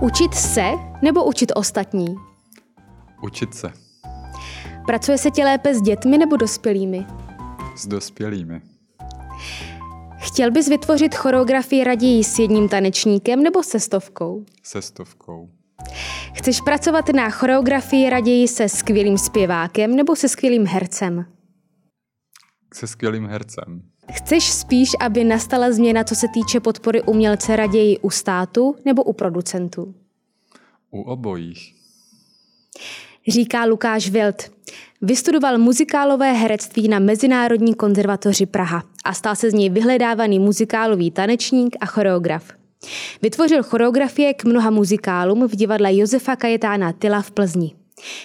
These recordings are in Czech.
Učit se nebo učit ostatní? Učit se. Pracuje se ti lépe s dětmi nebo dospělými? S dospělými. Chtěl bys vytvořit choreografii raději s jedním tanečníkem nebo se stovkou? Se stovkou. Chceš pracovat na choreografii raději se skvělým zpěvákem nebo se skvělým hercem? Se skvělým hercem. Chceš spíš, aby nastala změna, co se týče podpory umělce raději u státu nebo u producentů? U obojích. Říká Lukáš Wild. Vystudoval muzikálové herectví na Mezinárodní konzervatoři Praha a stal se z něj vyhledávaný muzikálový tanečník a choreograf. Vytvořil choreografie k mnoha muzikálům v divadle Josefa Kajetána Tyla v Plzni.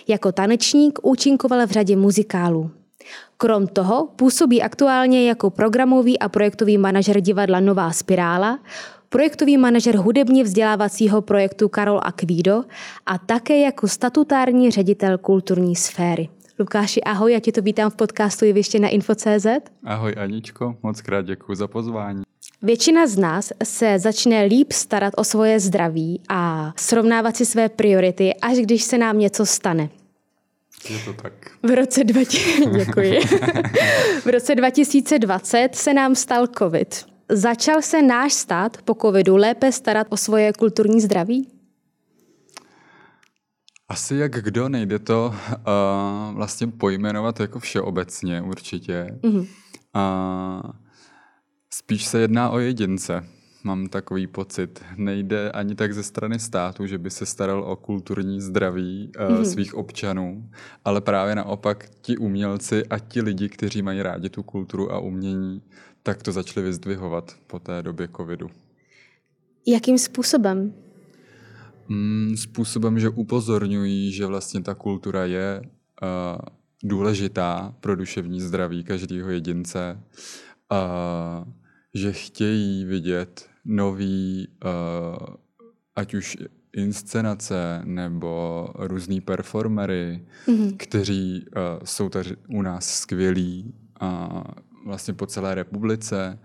Jako tanečník účinkoval v řadě muzikálů. Krom toho působí aktuálně jako programový a projektový manažer divadla Nová spirála, projektový manažer hudebně vzdělávacího projektu Karol Akvído a také jako statutární ředitel kulturní sféry. Lukáši, ahoj, já tě to vítám v podcastu Jeviště na Info.cz. Ahoj Aničko, moc krát děkuji za pozvání. Většina z nás se začne líp starat o svoje zdraví a srovnávat si své priority, až když se nám něco stane. Je to tak. V roce, 20... Děkuji. v roce 2020 se nám stal covid. Začal se náš stát po covidu lépe starat o svoje kulturní zdraví? Asi jak kdo, nejde to uh, vlastně pojmenovat jako všeobecně určitě. Mm-hmm. Uh, spíš se jedná o jedince, mám takový pocit. Nejde ani tak ze strany státu, že by se staral o kulturní zdraví mm-hmm. svých občanů, ale právě naopak ti umělci a ti lidi, kteří mají rádi tu kulturu a umění, tak to začali vyzdvihovat po té době covidu. Jakým způsobem? Mm, způsobem, že upozorňují, že vlastně ta kultura je uh, důležitá pro duševní zdraví každého jedince, uh, že chtějí vidět nový, uh, ať už inscenace nebo různý performery, mm-hmm. kteří uh, jsou tady u nás skvělí uh, vlastně po celé republice.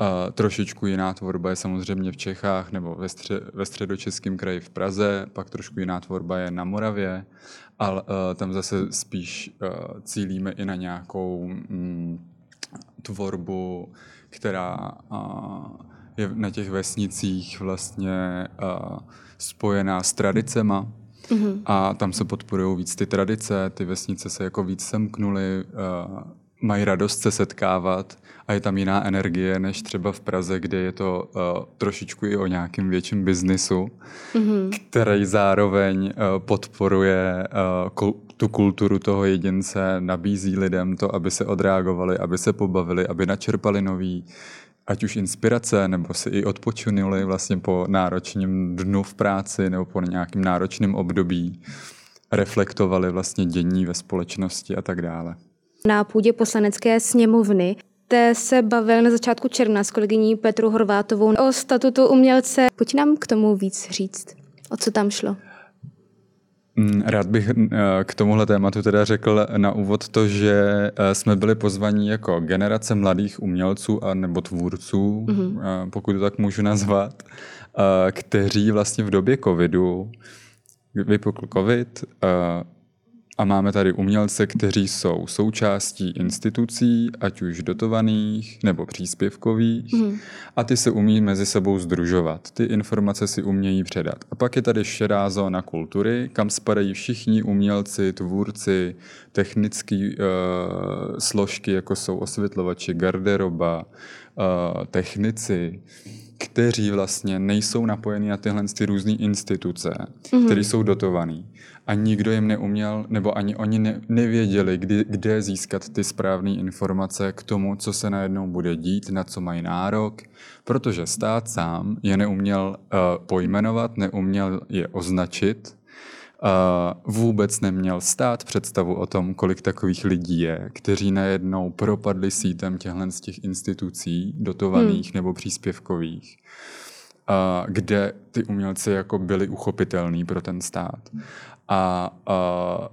Uh, trošičku jiná tvorba je samozřejmě v Čechách nebo ve, stře- ve středočeském kraji v Praze, pak trošku jiná tvorba je na Moravě, ale uh, tam zase spíš uh, cílíme i na nějakou mm, tvorbu, která uh, je na těch vesnicích vlastně uh, spojená s tradicema, Mm-hmm. A tam se podporují víc ty tradice, ty vesnice se jako víc semknuly, uh, mají radost se setkávat a je tam jiná energie než třeba v Praze, kde je to uh, trošičku i o nějakém větším biznisu, mm-hmm. který zároveň uh, podporuje uh, kul- tu kulturu toho jedince, nabízí lidem to, aby se odreagovali, aby se pobavili, aby načerpali nový ať už inspirace, nebo si i odpočinuli vlastně po náročném dnu v práci nebo po nějakém náročném období, reflektovali vlastně dění ve společnosti a tak dále. Na půdě poslanecké sněmovny jste se bavil na začátku června s kolegyní Petru Horvátovou o statutu umělce. Pojď nám k tomu víc říct. O co tam šlo? Mm, rád bych eh, k tomuhle tématu teda řekl na úvod to, že eh, jsme byli pozvaní jako generace mladých umělců a nebo tvůrců, mm-hmm. pokud to tak můžu nazvat, kteří vlastně v době covidu vypukl covid, a máme tady umělce, kteří jsou součástí institucí, ať už dotovaných nebo příspěvkových, mm. a ty se umí mezi sebou združovat. Ty informace si umějí předat. A pak je tady šedá zóna kultury, kam spadají všichni umělci, tvůrci, technické uh, složky, jako jsou osvětlovači, garderoba, uh, technici, kteří vlastně nejsou napojeni na tyhle ty různé instituce, mm-hmm. které jsou dotované a nikdo jim neuměl, nebo ani oni ne, nevěděli, kdy, kde získat ty správné informace k tomu, co se najednou bude dít, na co mají nárok, protože stát sám je neuměl uh, pojmenovat, neuměl je označit, Uh, vůbec neměl stát představu o tom, kolik takových lidí je, kteří najednou propadli sítem těchto z těch institucí dotovaných hmm. nebo příspěvkových uh, kde ty umělci jako byli uchopitelní pro ten stát. A uh,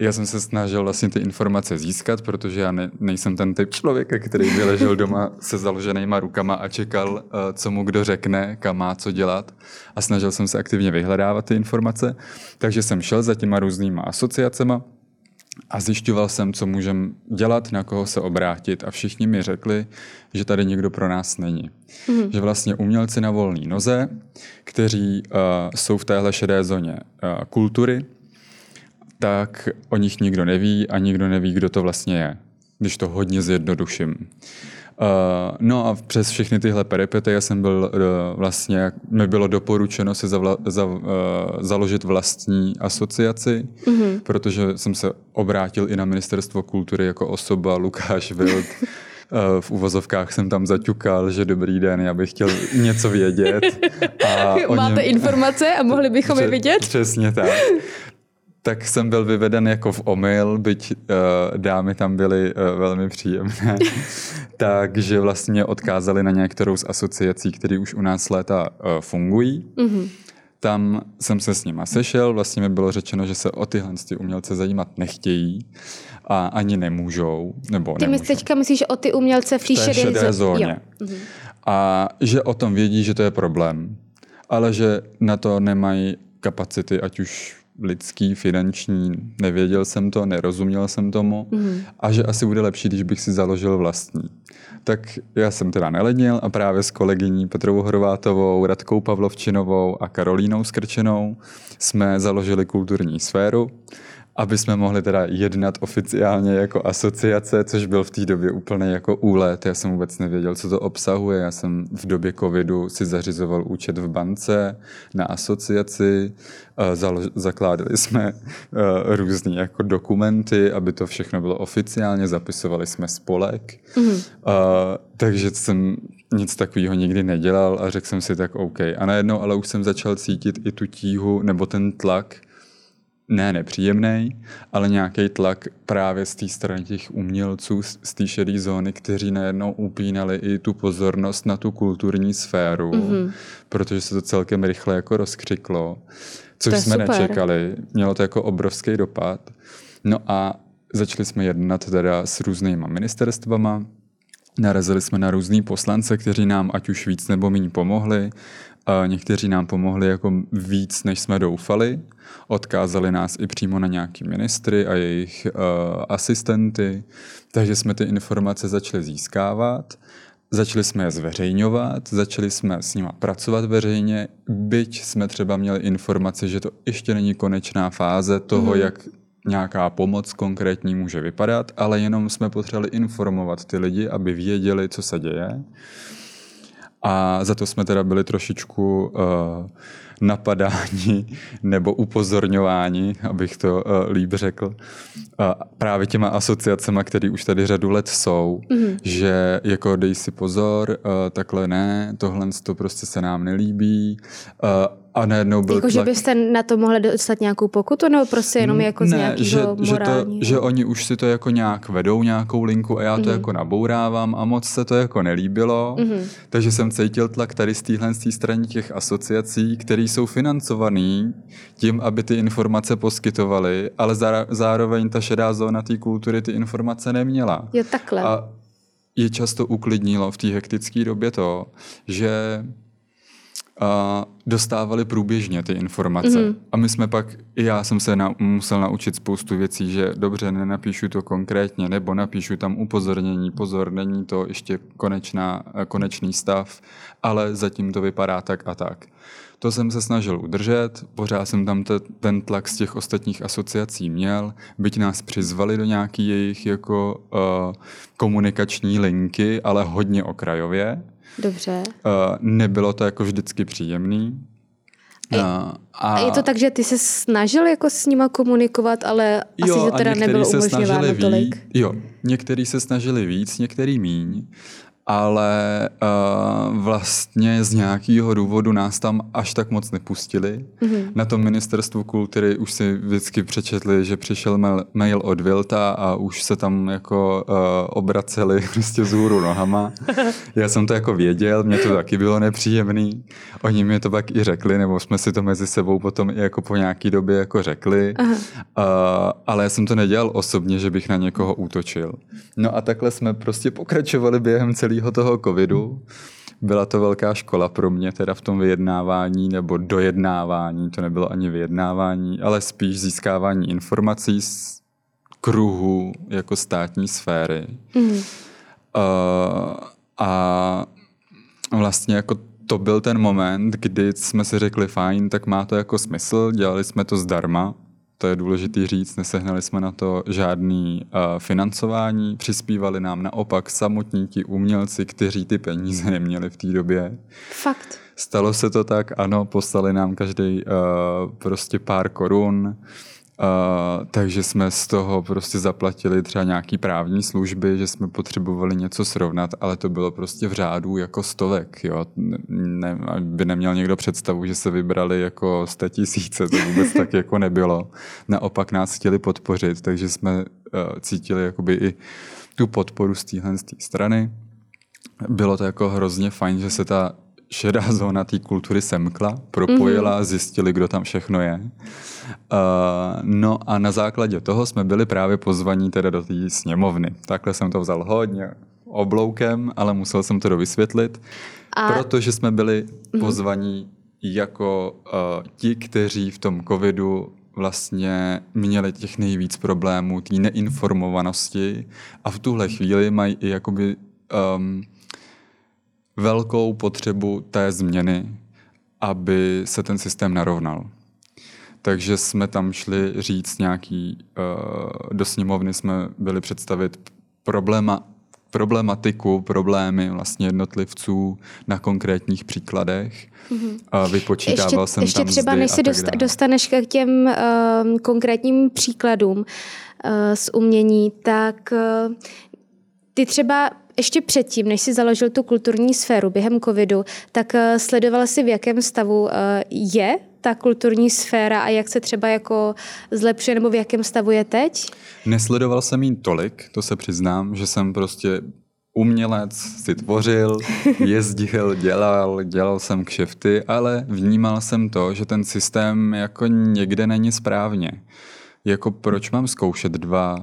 já jsem se snažil vlastně ty informace získat, protože já ne, nejsem ten typ člověka, který by ležel doma se založenýma rukama a čekal, uh, co mu kdo řekne, kam má co dělat. A snažil jsem se aktivně vyhledávat ty informace. Takže jsem šel za těma různýma asociacema a zjišťoval jsem, co můžeme dělat, na koho se obrátit a všichni mi řekli, že tady nikdo pro nás není. Mm. Že vlastně umělci na volné noze, kteří uh, jsou v téhle šedé zóně uh, kultury, tak o nich nikdo neví a nikdo neví, kdo to vlastně je, když to hodně zjednoduším. Uh, no a přes všechny tyhle peripety já jsem byl uh, vlastně, mi bylo doporučeno si zavla, za, uh, založit vlastní asociaci, mm-hmm. protože jsem se obrátil i na ministerstvo kultury jako osoba Lukáš Wild. v uvozovkách jsem tam zaťukal, že dobrý den, já bych chtěl něco vědět. A Máte něm... informace a mohli bychom je vidět? Přesně tak tak jsem byl vyveden jako v omyl, byť uh, dámy tam byly uh, velmi příjemné. Takže vlastně odkázali na některou z asociací, které už u nás léta uh, fungují. Mm-hmm. Tam jsem se s nima sešel, vlastně mi bylo řečeno, že se o tyhle ty umělce zajímat nechtějí a ani nemůžou. Nebo ty nemůžou. teďka myslíš o ty umělce v té šedé, šedé zóně. Mm-hmm. A že o tom vědí, že to je problém, ale že na to nemají kapacity, ať už lidský, finanční, nevěděl jsem to, nerozuměl jsem tomu mm. a že asi bude lepší, když bych si založil vlastní. Tak já jsem teda nelednil a právě s kolegyní Petrou Horvátovou, Radkou Pavlovčinovou a Karolínou Skrčenou jsme založili kulturní sféru aby jsme mohli teda jednat oficiálně jako asociace, což byl v té době úplně jako úlet. Já jsem vůbec nevěděl, co to obsahuje. Já jsem v době covidu si zařizoval účet v bance na asociaci, zakládali jsme různé jako dokumenty, aby to všechno bylo oficiálně, zapisovali jsme spolek. Mm-hmm. Takže jsem nic takového nikdy nedělal a řekl jsem si tak OK. A najednou ale už jsem začal cítit i tu tíhu nebo ten tlak, ne nepříjemný, ale nějaký tlak právě z té strany těch umělců, z té šedé zóny, kteří najednou upínali i tu pozornost na tu kulturní sféru, mm-hmm. protože se to celkem rychle jako rozkřiklo, což jsme super. nečekali. Mělo to jako obrovský dopad. No a začali jsme jednat teda s různýma ministerstvama, Narazili jsme na různý poslance, kteří nám ať už víc nebo méně pomohli. A někteří nám pomohli jako víc, než jsme doufali. Odkázali nás i přímo na nějaký ministry a jejich uh, asistenty, takže jsme ty informace začali získávat. Začali jsme je zveřejňovat, začali jsme s nimi pracovat veřejně, byť jsme třeba měli informace, že to ještě není konečná fáze toho, mm. jak nějaká pomoc konkrétní může vypadat, ale jenom jsme potřebovali informovat ty lidi, aby věděli, co se děje. A za to jsme teda byli trošičku uh, napadání nebo upozorňování, abych to uh, líp řekl, uh, právě těma asociacemi, které už tady řadu let jsou, mm-hmm. že jako dej si pozor, uh, takhle ne, tohle to prostě se nám nelíbí, uh, a najednou byl Jako, tlak... že byste na to mohli dostat nějakou pokutu, nebo prostě jenom jako ne, z nějakého že, že, to, že oni už si to jako nějak vedou, nějakou linku a já to mm-hmm. jako nabourávám a moc se to jako nelíbilo. Mm-hmm. Takže jsem cítil tlak tady z téhle strany těch asociací, které jsou financovaný tím, aby ty informace poskytovaly, ale zároveň ta šedá zóna té kultury ty informace neměla. Jo, takhle. A je často uklidnilo v té hektické době to, že a dostávali průběžně ty informace. Mm-hmm. A my jsme pak, i já jsem se na, musel naučit spoustu věcí, že dobře, nenapíšu to konkrétně, nebo napíšu tam upozornění, pozor, není to ještě konečná, konečný stav, ale zatím to vypadá tak a tak. To jsem se snažil udržet, pořád jsem tam te, ten tlak z těch ostatních asociací měl, byť nás přizvali do nějaký jejich jako uh, komunikační linky, ale hodně okrajově. Dobře. Uh, nebylo to jako vždycky příjemný. Uh, a, a je to tak, že ty se snažil jako s nima komunikovat, ale jo, asi to teda nebylo umožňováno tolik? Jo, někteří se snažili víc, některý míň. Ale uh, vlastně z nějakého důvodu nás tam až tak moc nepustili. Mm-hmm. Na tom ministerstvu kultury už si vždycky přečetli, že přišel mail, mail od Vilta a už se tam jako uh, obraceli prostě z hůru nohama. Já jsem to jako věděl, mě to taky bylo nepříjemný. Oni mi to pak i řekli, nebo jsme si to mezi sebou potom i jako po nějaký době jako řekli. Uh, ale já jsem to nedělal osobně, že bych na někoho útočil. No a takhle jsme prostě pokračovali během celé celého toho covidu. Byla to velká škola pro mě teda v tom vyjednávání nebo dojednávání, to nebylo ani vyjednávání, ale spíš získávání informací z kruhu jako státní sféry. Mm. Uh, a vlastně jako to byl ten moment, kdy jsme si řekli, fajn, tak má to jako smysl, dělali jsme to zdarma, to je důležité říct, nesehnali jsme na to žádný uh, financování, přispívali nám naopak samotní ti umělci, kteří ty peníze neměli v té době. Fakt. Stalo se to tak, ano, poslali nám každý uh, prostě pár korun, Uh, takže jsme z toho prostě zaplatili třeba nějaký právní služby, že jsme potřebovali něco srovnat, ale to bylo prostě v řádu jako stovek. Jo? Ne, by neměl někdo představu, že se vybrali jako sta tisíce, to vůbec tak jako nebylo. Naopak nás chtěli podpořit, takže jsme uh, cítili jakoby i tu podporu z téhle strany. Bylo to jako hrozně fajn, že se ta šedá zóna té kultury semkla, propojila, mm-hmm. zjistili, kdo tam všechno je. Uh, no a na základě toho jsme byli právě pozvaní teda do té sněmovny. Takhle jsem to vzal hodně obloukem, ale musel jsem to dovysvětlit, a... protože jsme byli mm-hmm. pozvaní jako uh, ti, kteří v tom covidu vlastně měli těch nejvíc problémů, té neinformovanosti a v tuhle chvíli mají i jakoby um, velkou potřebu té změny, aby se ten systém narovnal. Takže jsme tam šli říct nějaký, uh, do sněmovny jsme byli představit probléma, problematiku, problémy vlastně jednotlivců na konkrétních příkladech. Mm-hmm. A vypočítával ještě, jsem ještě tam třeba, než se dostaneš k těm uh, konkrétním příkladům uh, z umění, tak uh, ty třeba ještě předtím, než si založil tu kulturní sféru během covidu, tak uh, sledoval si, v jakém stavu uh, je ta kulturní sféra a jak se třeba jako zlepšuje nebo v jakém stavu je teď? Nesledoval jsem jí tolik, to se přiznám, že jsem prostě umělec si tvořil, jezdil, dělal, dělal jsem kšefty, ale vnímal jsem to, že ten systém jako někde není správně. Jako proč mám zkoušet dva,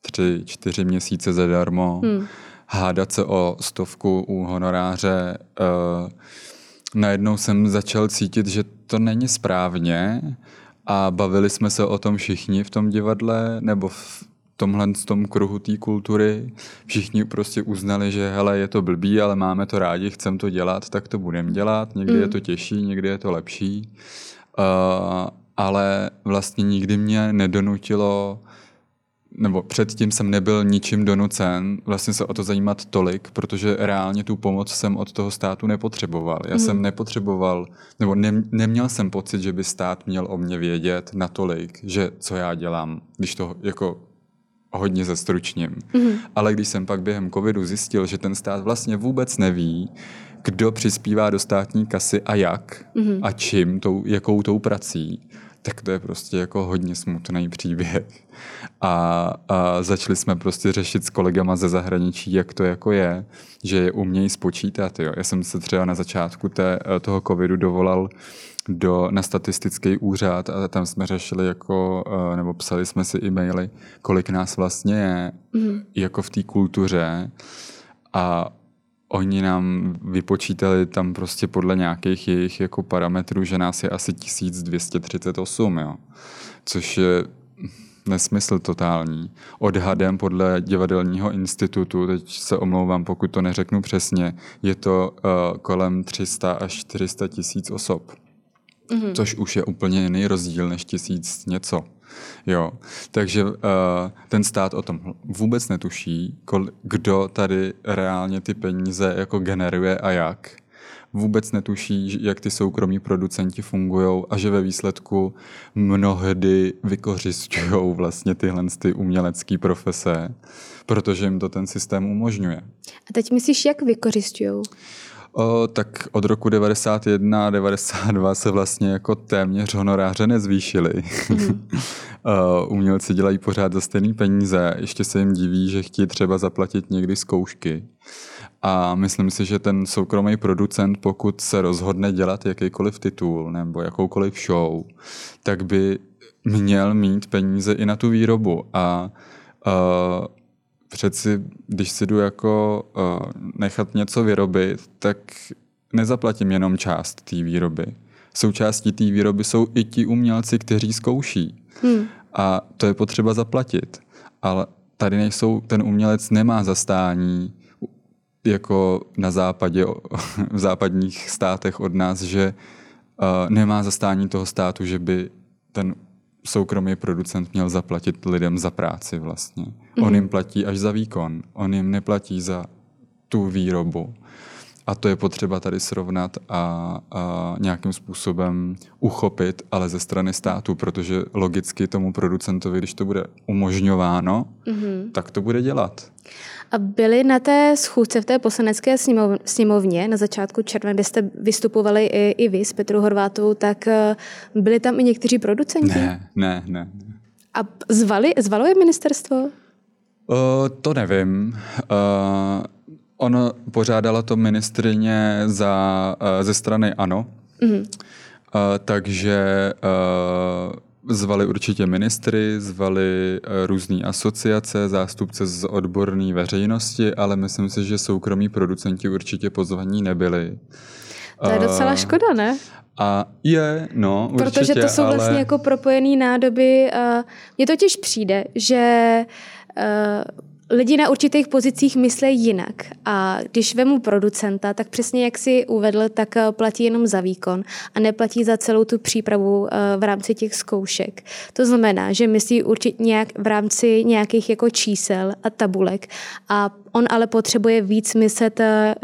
tři, čtyři měsíce zadarmo, hmm. Hádat se o stovku u honoráře, uh, najednou jsem začal cítit, že to není správně a bavili jsme se o tom všichni v tom divadle nebo v tomhle v tom kruhu té kultury. Všichni prostě uznali, že hele, je to blbý, ale máme to rádi, chcem to dělat, tak to budeme dělat. Někdy mm. je to těžší, někdy je to lepší. Uh, ale vlastně nikdy mě nedonutilo nebo předtím jsem nebyl ničím donucen vlastně se o to zajímat tolik, protože reálně tu pomoc jsem od toho státu nepotřeboval. Já mm. jsem nepotřeboval, nebo ne, neměl jsem pocit, že by stát měl o mě vědět natolik, že co já dělám, když to jako hodně zestručním. Mm. Ale když jsem pak během covidu zjistil, že ten stát vlastně vůbec neví, kdo přispívá do státní kasy a jak mm. a čím, tou, jakou tou prací, tak to je prostě jako hodně smutný příběh. A, a začali jsme prostě řešit s kolegama ze zahraničí, jak to jako je, že je umějí spočítat. Jo. Já jsem se třeba na začátku té, toho covidu dovolal do, na statistický úřad a tam jsme řešili jako, eh, nebo psali jsme si e-maily, kolik nás vlastně je mm. jako v té kultuře a oni nám vypočítali tam prostě podle nějakých jejich jako parametrů, že nás je asi 1238, jo. Což je nesmysl totální. Odhadem podle divadelního institutu, teď se omlouvám, pokud to neřeknu přesně, je to uh, kolem 300 až 400 tisíc osob. Mm-hmm. Což už je úplně jiný rozdíl než tisíc něco. Jo, takže uh, ten stát o tom vůbec netuší, kol, kdo tady reálně ty peníze jako generuje a jak. vůbec netuší, jak ty soukromí producenti fungují a že ve výsledku mnohdy vykořišťují vlastně tyhle ty umělecké profese, protože jim to ten systém umožňuje. A teď myslíš, jak vykořišťují? O, tak od roku 91 a 92 se vlastně jako téměř honoráře nezvýšily. Mm. umělci dělají pořád za stejné peníze, ještě se jim diví, že chtějí třeba zaplatit někdy zkoušky. A myslím si, že ten soukromý producent, pokud se rozhodne dělat jakýkoliv titul nebo jakoukoliv show, tak by měl mít peníze i na tu výrobu. A uh, přeci, když si jdu jako uh, nechat něco vyrobit, tak nezaplatím jenom část té výroby. Součástí té výroby jsou i ti umělci, kteří zkouší. Hmm. A to je potřeba zaplatit. Ale tady nejsou, ten umělec nemá zastání jako na západě, v západních státech od nás, že uh, nemá zastání toho státu, že by ten soukromý producent měl zaplatit lidem za práci vlastně. Mm-hmm. On jim platí až za výkon, on jim neplatí za tu výrobu. A to je potřeba tady srovnat a, a nějakým způsobem uchopit, ale ze strany státu, protože logicky tomu producentovi, když to bude umožňováno, mm-hmm. tak to bude dělat. A byli na té schůzce v té poslanecké sněmovně na začátku června, kde jste vystupovali i, i vy s Petrou Horvátovou, tak eh, byli tam i někteří producenti? Ne, ne, ne. A zvali, zvalo je ministerstvo? Uh, to nevím. Uh, ono pořádala to ministrině za, uh, ze strany ANO, uh, takže uh, Zvali určitě ministry, zvali eh, různé asociace, zástupce z odborné veřejnosti, ale myslím si, že soukromí producenti určitě pozvaní nebyli. To je docela škoda, ne? A je, no, určitě, Protože to jsou ale... vlastně jako propojené nádoby. Mně totiž přijde, že eh, lidi na určitých pozicích myslí jinak. A když vemu producenta, tak přesně jak si uvedl, tak eh, platí jenom za výkon a neplatí za celou tu přípravu eh, v rámci těch zkoušek. To znamená, že myslí určitě nějak v rámci nějakých jako čísel a tabulek a on ale potřebuje víc myslet eh,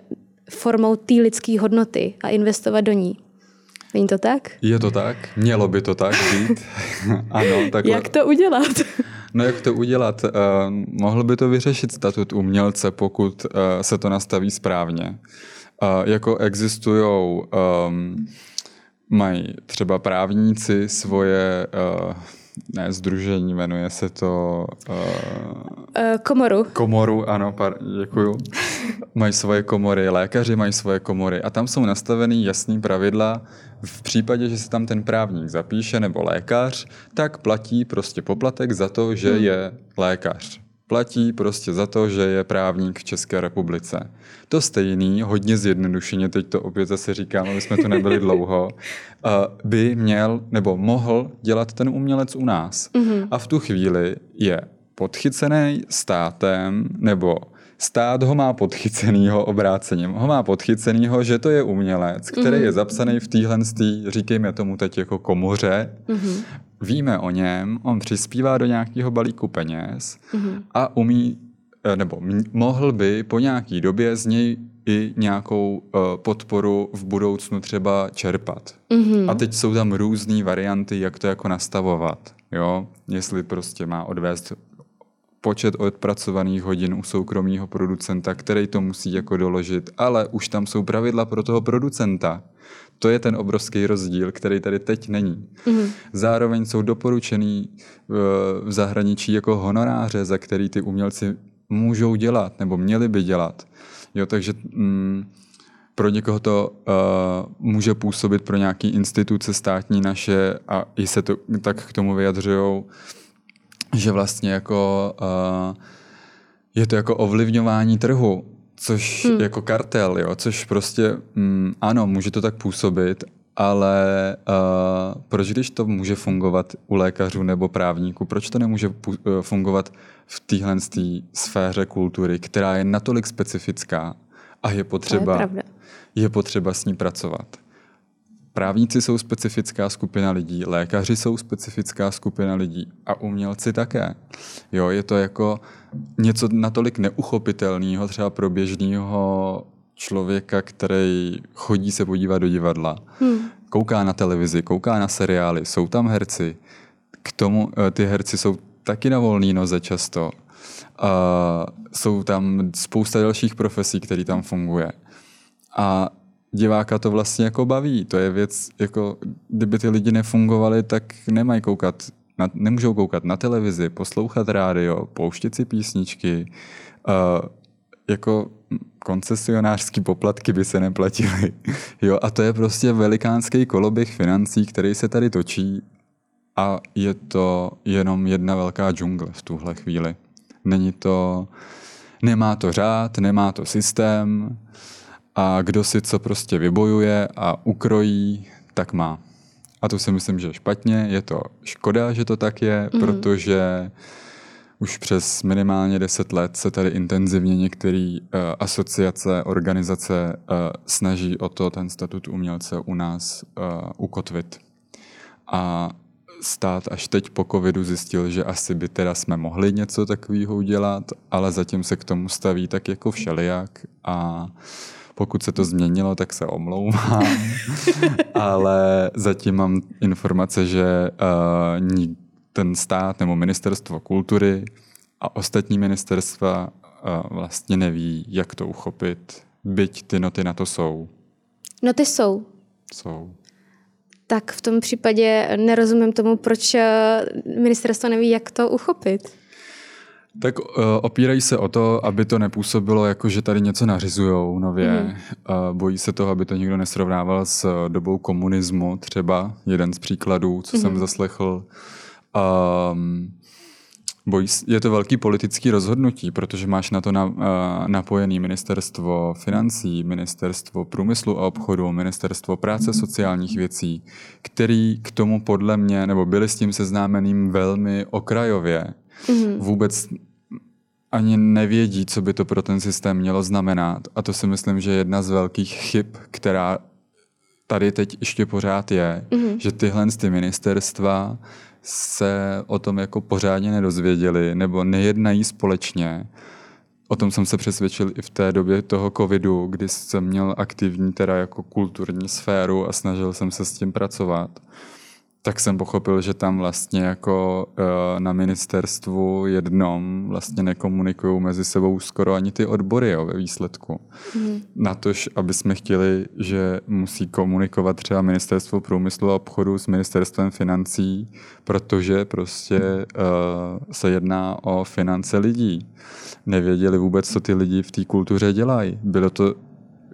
formou té lidské hodnoty a investovat do ní. Není to tak? Je to tak, mělo by to tak být. ano, takhle. Jak to udělat? No jak to udělat? Uh, mohl by to vyřešit statut umělce, pokud uh, se to nastaví správně. Uh, jako existují, um, mají třeba právníci svoje uh, ne, združení, jmenuje se to... Uh, komoru. Komoru, ano, par, děkuju. mají svoje komory, lékaři mají svoje komory a tam jsou nastaveny jasný pravidla. V případě, že se tam ten právník zapíše nebo lékař, tak platí prostě poplatek za to, že hmm. je lékař platí prostě za to, že je právník v České republice. To stejný, hodně zjednodušeně, teď to opět zase říkám, aby jsme tu nebyli dlouho, by měl nebo mohl dělat ten umělec u nás. Mm-hmm. A v tu chvíli je podchycený státem nebo stát ho má podchycenýho obrácením. Ho má podchycenýho, že to je umělec, který mm-hmm. je zapsaný v téhle, říkejme tomu teď jako komoře, mm-hmm. víme o něm, on přispívá do nějakého balíku peněz mm-hmm. a umí, eh, nebo mohl by po nějaký době z něj i nějakou uh, podporu v budoucnu třeba čerpat. Mm-hmm. A teď jsou tam různé varianty, jak to jako nastavovat. Jo? Jestli prostě má odvést počet odpracovaných hodin u soukromého producenta, který to musí jako doložit, ale už tam jsou pravidla pro toho producenta. To je ten obrovský rozdíl, který tady teď není. Mm-hmm. Zároveň jsou doporučený v, v zahraničí jako honoráře, za který ty umělci můžou dělat nebo měli by dělat. Jo, takže mm, pro někoho to uh, může působit pro nějaký instituce státní naše a i se to tak k tomu vyjadřují že vlastně jako uh, je to jako ovlivňování trhu, což hmm. jako kartel, jo, což prostě mm, ano, může to tak působit, ale uh, proč když to může fungovat u lékařů nebo právníků, proč to nemůže fungovat v téhle sféře kultury, která je natolik specifická a je potřeba, je, je potřeba s ní pracovat. Právníci jsou specifická skupina lidí, lékaři jsou specifická skupina lidí a umělci také. Jo, je to jako něco natolik neuchopitelného třeba pro běžného člověka, který chodí se podívat do divadla, hmm. kouká na televizi, kouká na seriály, jsou tam herci, k tomu eh, ty herci jsou taky na volný noze často. A jsou tam spousta dalších profesí, které tam funguje. A diváka to vlastně jako baví. To je věc, jako kdyby ty lidi nefungovali, tak nemají koukat, na, nemůžou koukat na televizi, poslouchat rádio, pouštět si písničky. Uh, jako koncesionářský poplatky by se neplatily. jo, a to je prostě velikánský koloběh financí, který se tady točí a je to jenom jedna velká džungle v tuhle chvíli. Není to, nemá to řád, nemá to systém a kdo si co prostě vybojuje a ukrojí, tak má. A to si myslím, že je špatně, je to škoda, že to tak je, mm. protože už přes minimálně 10 let se tady intenzivně některé uh, asociace, organizace uh, snaží o to ten statut umělce u nás uh, ukotvit. A stát až teď po covidu zjistil, že asi by teda jsme mohli něco takového udělat, ale zatím se k tomu staví tak jako všelijak a pokud se to změnilo, tak se omlouvám, ale zatím mám informace, že uh, ten stát nebo ministerstvo kultury a ostatní ministerstva uh, vlastně neví, jak to uchopit, byť ty noty na to jsou. Noty jsou. Jsou tak v tom případě nerozumím tomu, proč eh, ministerstvo neví, jak to uchopit. Tak uh, opírají se o to, aby to nepůsobilo jako, že tady něco nařizujou nově. Mm. Uh, bojí se toho, aby to nikdo nesrovnával s dobou komunismu, třeba jeden z příkladů, co mm. jsem mhm. zaslechl. Um, Bojí, je to velký politický rozhodnutí, protože máš na to na, uh, napojený ministerstvo financí, ministerstvo průmyslu a obchodu, ministerstvo práce sociálních věcí, který k tomu podle mě, nebo byli s tím seznámeným velmi okrajově. Mm-hmm. Vůbec ani nevědí, co by to pro ten systém mělo znamenat. A to si myslím, že je jedna z velkých chyb, která tady teď ještě pořád je, mm-hmm. že tyhle ty ministerstva se o tom jako pořádně nedozvěděli nebo nejednají společně. O tom jsem se přesvědčil i v té době toho covidu, kdy jsem měl aktivní teda jako kulturní sféru a snažil jsem se s tím pracovat tak jsem pochopil, že tam vlastně jako uh, na ministerstvu jednom vlastně nekomunikují mezi sebou skoro ani ty odbory jo, ve výsledku. Mm. Na tož, aby jsme chtěli, že musí komunikovat třeba ministerstvo průmyslu a obchodu s ministerstvem financí, protože prostě uh, se jedná o finance lidí. Nevěděli vůbec, co ty lidi v té kultuře dělají. Bylo to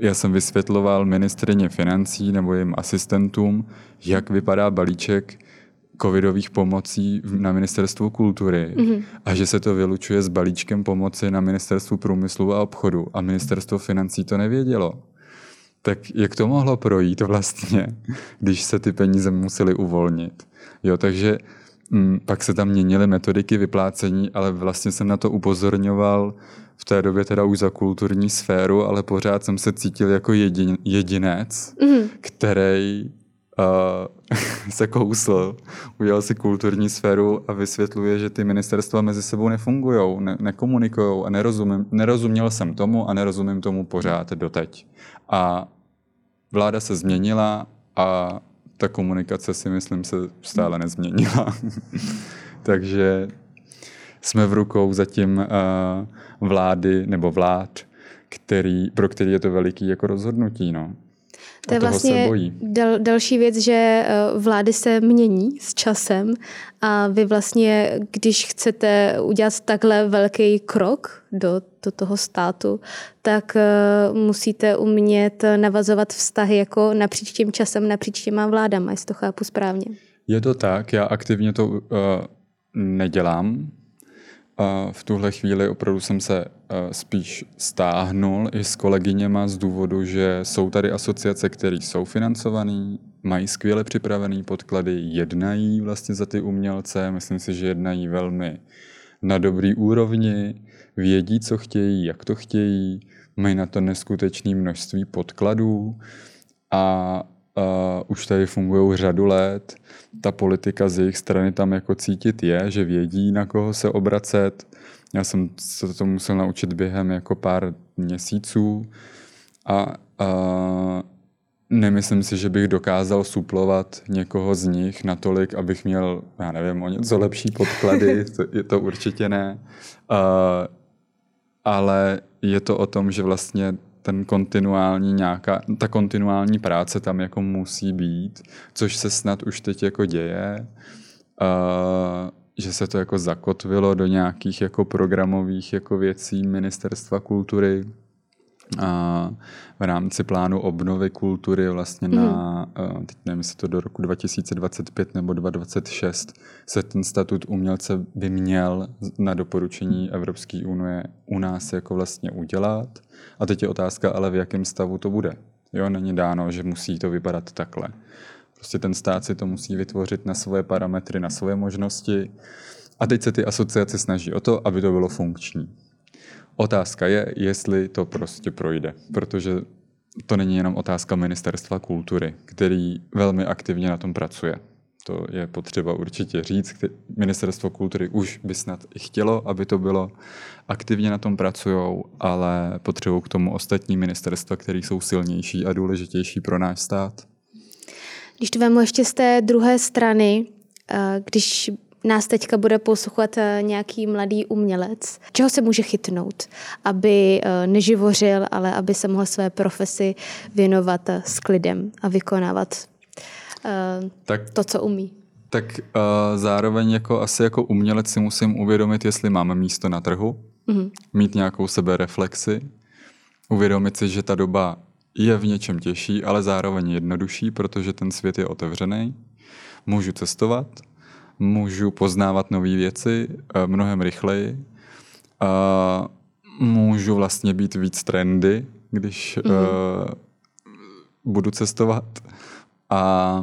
já jsem vysvětloval ministrině financí nebo jejím asistentům, jak vypadá balíček covidových pomocí na ministerstvu kultury mm-hmm. a že se to vylučuje s balíčkem pomoci na ministerstvu průmyslu a obchodu a ministerstvo financí to nevědělo. Tak jak to mohlo projít vlastně, když se ty peníze musely uvolnit? Jo, takže m, mm, pak se tam měnily metodiky vyplácení, ale vlastně jsem na to upozorňoval v té době teda už za kulturní sféru, ale pořád jsem se cítil jako jedin, jedinec, mm-hmm. který uh, se kousl, udělal si kulturní sféru a vysvětluje, že ty ministerstva mezi sebou nefungují, ne, nekomunikují a nerozumím, nerozuměl jsem tomu a nerozumím tomu pořád doteď. A vláda se změnila a ta komunikace si myslím se stále nezměnila. Takže jsme v rukou zatím uh, vlády nebo vlád, který, pro který je to veliký jako rozhodnutí. No. To je vlastně dal, další věc, že eh, vlády se mění s časem a vy vlastně, když chcete udělat takhle velký krok do, do toho státu, tak uh, musíte umět navazovat vztahy jako napříč tím časem, napříč těma vládama, jestli to chápu správně. Je to tak, já aktivně to uh, nedělám, v tuhle chvíli opravdu jsem se eh, spíš stáhnul i s kolegyněma z důvodu, že jsou tady asociace, které jsou financované, mají skvěle připravené podklady, jednají vlastně za ty umělce, myslím si, že jednají velmi na dobrý úrovni, vědí, co chtějí, jak to chtějí, mají na to neskutečné množství podkladů a už tady fungují řadu let. Ta politika z jejich strany tam jako cítit je, že vědí, na koho se obracet. Já jsem se to musel naučit během jako pár měsíců A, a nemyslím si, že bych dokázal suplovat někoho z nich natolik, abych měl, já nevím, o něco lepší podklady, to, je to určitě ne. Uh, ale je to o tom, že vlastně ten kontinuální nějaká, ta kontinuální práce tam jako musí být, což se snad už teď jako děje, uh, že se to jako zakotvilo do nějakých jako programových jako věcí Ministerstva kultury, a v rámci plánu obnovy kultury vlastně mm. na, mhm. teď nevím, jestli to do roku 2025 nebo 2026 se ten statut umělce by měl na doporučení Evropské unie u nás jako vlastně udělat. A teď je otázka, ale v jakém stavu to bude. Jo, není dáno, že musí to vypadat takhle. Prostě ten stát si to musí vytvořit na svoje parametry, na svoje možnosti. A teď se ty asociace snaží o to, aby to bylo funkční. Otázka je, jestli to prostě projde, protože to není jenom otázka ministerstva kultury, který velmi aktivně na tom pracuje. To je potřeba určitě říct. Ministerstvo kultury už by snad i chtělo, aby to bylo. Aktivně na tom pracují, ale potřebují k tomu ostatní ministerstva, které jsou silnější a důležitější pro náš stát. Když to vemu ještě z té druhé strany, eh, když nás teďka bude poslouchat eh, nějaký mladý umělec, čeho se může chytnout, aby eh, neživořil, ale aby se mohl své profesi věnovat eh, s klidem a vykonávat tak, to, co umí. Tak uh, zároveň jako asi jako umělec si musím uvědomit, jestli máme místo na trhu, mm-hmm. mít nějakou sebereflexi, uvědomit si, že ta doba je v něčem těžší, ale zároveň jednodušší, protože ten svět je otevřený. Můžu cestovat, můžu poznávat nové věci uh, mnohem rychleji. Uh, můžu vlastně být víc trendy, když mm-hmm. uh, budu cestovat. A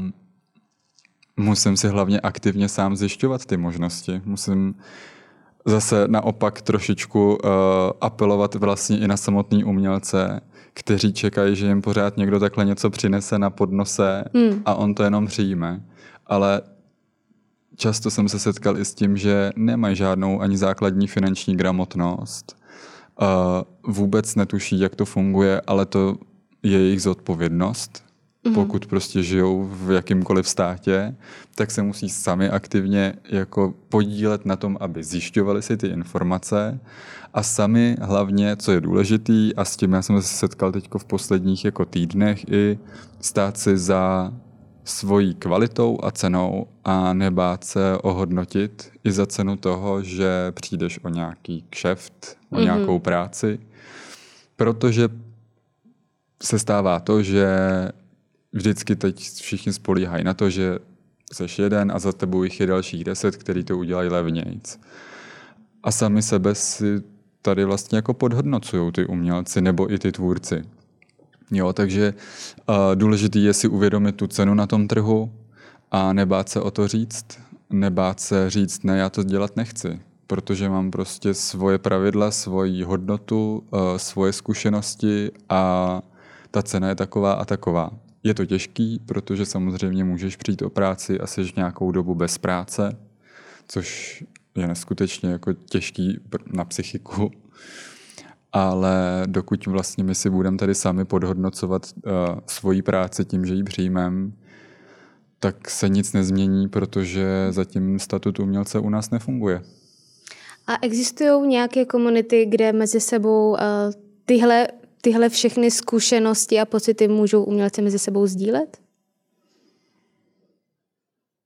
musím si hlavně aktivně sám zjišťovat ty možnosti. Musím zase naopak trošičku uh, apelovat vlastně i na samotný umělce, kteří čekají, že jim pořád někdo takhle něco přinese na podnose mm. a on to jenom přijme. Ale často jsem se setkal i s tím, že nemají žádnou ani základní finanční gramotnost. Uh, vůbec netuší, jak to funguje, ale to je jejich zodpovědnost. Mm-hmm. Pokud prostě žijou v jakýmkoliv státě, tak se musí sami aktivně jako podílet na tom, aby zjišťovali si ty informace a sami hlavně, co je důležitý, a s tím já jsem se setkal teď v posledních jako týdnech i stát si za svojí kvalitou a cenou a nebát se ohodnotit i za cenu toho, že přijdeš o nějaký kšeft, o mm-hmm. nějakou práci. Protože se stává to, že vždycky teď všichni spolíhají na to, že jsi jeden a za tebou jich je dalších deset, který to udělají levnějc. A sami sebe si tady vlastně jako podhodnocují ty umělci nebo i ty tvůrci. Jo, takže uh, důležitý je si uvědomit tu cenu na tom trhu a nebát se o to říct. Nebát se říct, ne, já to dělat nechci, protože mám prostě svoje pravidla, svoji hodnotu, uh, svoje zkušenosti a ta cena je taková a taková. Je to těžký, protože samozřejmě můžeš přijít o práci a jsi nějakou dobu bez práce, což je neskutečně jako těžký na psychiku ale dokud vlastně my si budeme tady sami podhodnocovat uh, svoji práci tím, že ji přijmeme, tak se nic nezmění, protože zatím statut umělce u nás nefunguje. A existují nějaké komunity, kde mezi sebou uh, tyhle, tyhle všechny zkušenosti a pocity můžou umělci mezi sebou sdílet?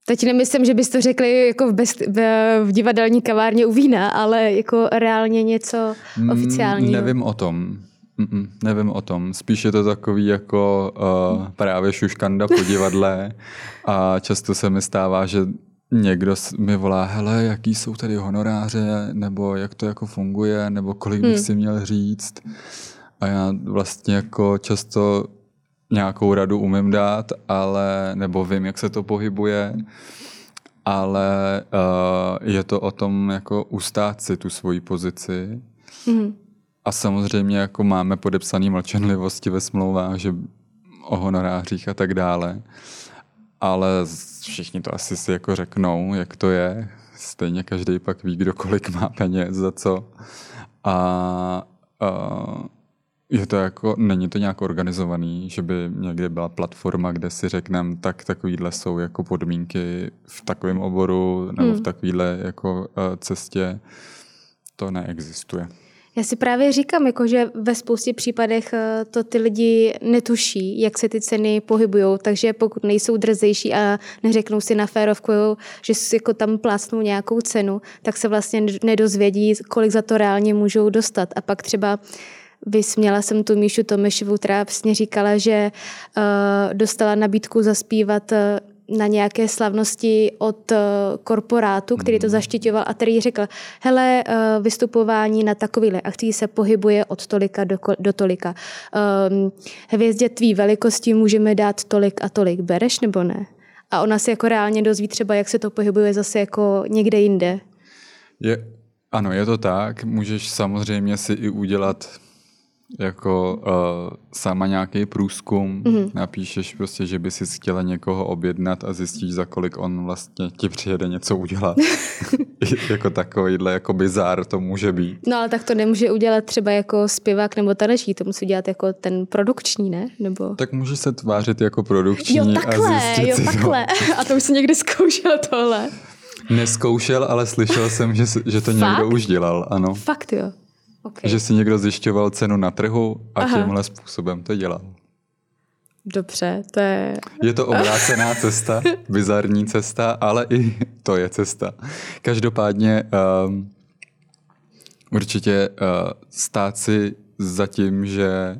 Teď nemyslím, že bys to řekli jako v, bez, v, v divadelní kavárně u vína, ale jako reálně něco mm, oficiálního. Nevím o tom. Mm-mm, nevím o tom. Spíš je to takový jako uh, právě šuškanda po divadle a často se mi stává, že někdo mi volá, hele, jaký jsou tady honoráře, nebo jak to jako funguje, nebo kolik bych hmm. si měl říct. A já vlastně jako často nějakou radu umím dát, ale nebo vím, jak se to pohybuje, ale uh, je to o tom jako ustát si tu svoji pozici. Mm. A samozřejmě jako máme podepsané mlčenlivosti ve smlouvách, že o honorářích a tak dále. Ale všichni to asi si jako řeknou, jak to je. Stejně každý pak ví, kdo kolik má peněz za co. A uh, je to jako, není to nějak organizovaný, že by někde byla platforma, kde si řekneme, tak takovýhle jsou jako podmínky v takovém oboru nebo hmm. v takovéhle jako uh, cestě. To neexistuje. Já si právě říkám, jako, že ve spoustě případech eh, to ty lidi netuší, jak se ty ceny pohybují, takže pokud nejsou drzejší a neřeknou si na férovku, že si jako tam plácnou nějakou cenu, tak se vlastně nedozvědí, kolik za to reálně můžou dostat. A pak třeba Vysměla jsem tu Míšu Tomešovu, která přesně říkala, že uh, dostala nabídku zaspívat uh, na nějaké slavnosti od uh, korporátu, který to hmm. zaštiťoval a který řekl, hele, uh, vystupování na takovýhle akcí se pohybuje od tolika do, do tolika. Um, hvězdě tvý velikosti můžeme dát tolik a tolik. Bereš nebo ne? A ona se jako reálně dozví třeba, jak se to pohybuje zase jako někde jinde. Je, ano, je to tak. Můžeš samozřejmě si i udělat jako uh, sama nějaký průzkum, mm-hmm. napíšeš prostě, že by si chtěla někoho objednat a zjistíš, za kolik on vlastně ti přijede něco udělat. jako takovýhle jako bizár to může být. No ale tak to nemůže udělat třeba jako zpěvák nebo tanečník, to musí dělat jako ten produkční, ne? Nebo... Tak může se tvářit jako produkční jo, takhle, a jo, takhle. To. A to už jsi někdy zkoušel tohle. Neskoušel, ale slyšel jsem, že, že to Fakt? někdo už dělal, ano. Fakt jo. Okay. Že si někdo zjišťoval cenu na trhu a Aha. tímhle způsobem to dělal. Dobře, to je... Je to obrácená cesta, bizarní cesta, ale i to je cesta. Každopádně um, určitě uh, stát si za tím, že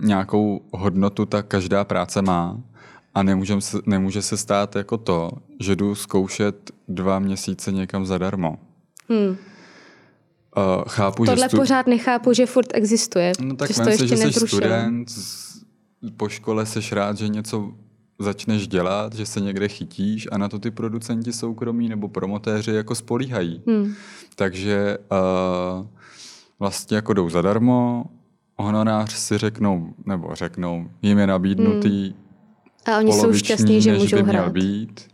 nějakou hodnotu ta každá práce má a nemůže se, nemůže se stát jako to, že jdu zkoušet dva měsíce někam zadarmo. Hmm. Uh, chápu, Tohle že stu... pořád nechápu, že furt existuje. No tak to ještě že jsi student, po škole seš rád, že něco začneš dělat, že se někde chytíš a na to ty producenti soukromí nebo promotéři jako spolíhají. Hmm. Takže uh, vlastně jako jdou zadarmo, honorář si řeknou, nebo řeknou, jim je nabídnutý hmm. A oni jsou šťastní, že můžou by hrát. Být.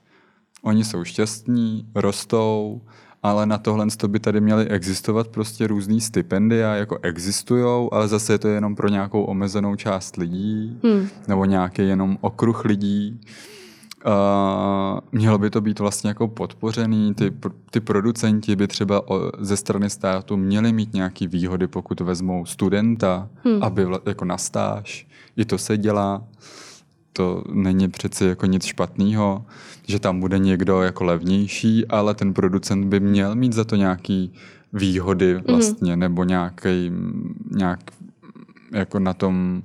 Oni jsou šťastní, rostou, ale na tohle by tady měly existovat prostě různý stipendia, jako existujou, ale zase je to jenom pro nějakou omezenou část lidí, hmm. nebo nějaký jenom okruh lidí. Uh, mělo by to být vlastně jako podpořený, ty, ty producenti by třeba o, ze strany státu měli mít nějaké výhody, pokud vezmou studenta, hmm. aby vla, jako na stáž, i to se dělá to není přeci jako nic špatného, že tam bude někdo jako levnější, ale ten producent by měl mít za to nějaký výhody mhm. vlastně, mm-hmm. nebo nějaký, nějak jako na tom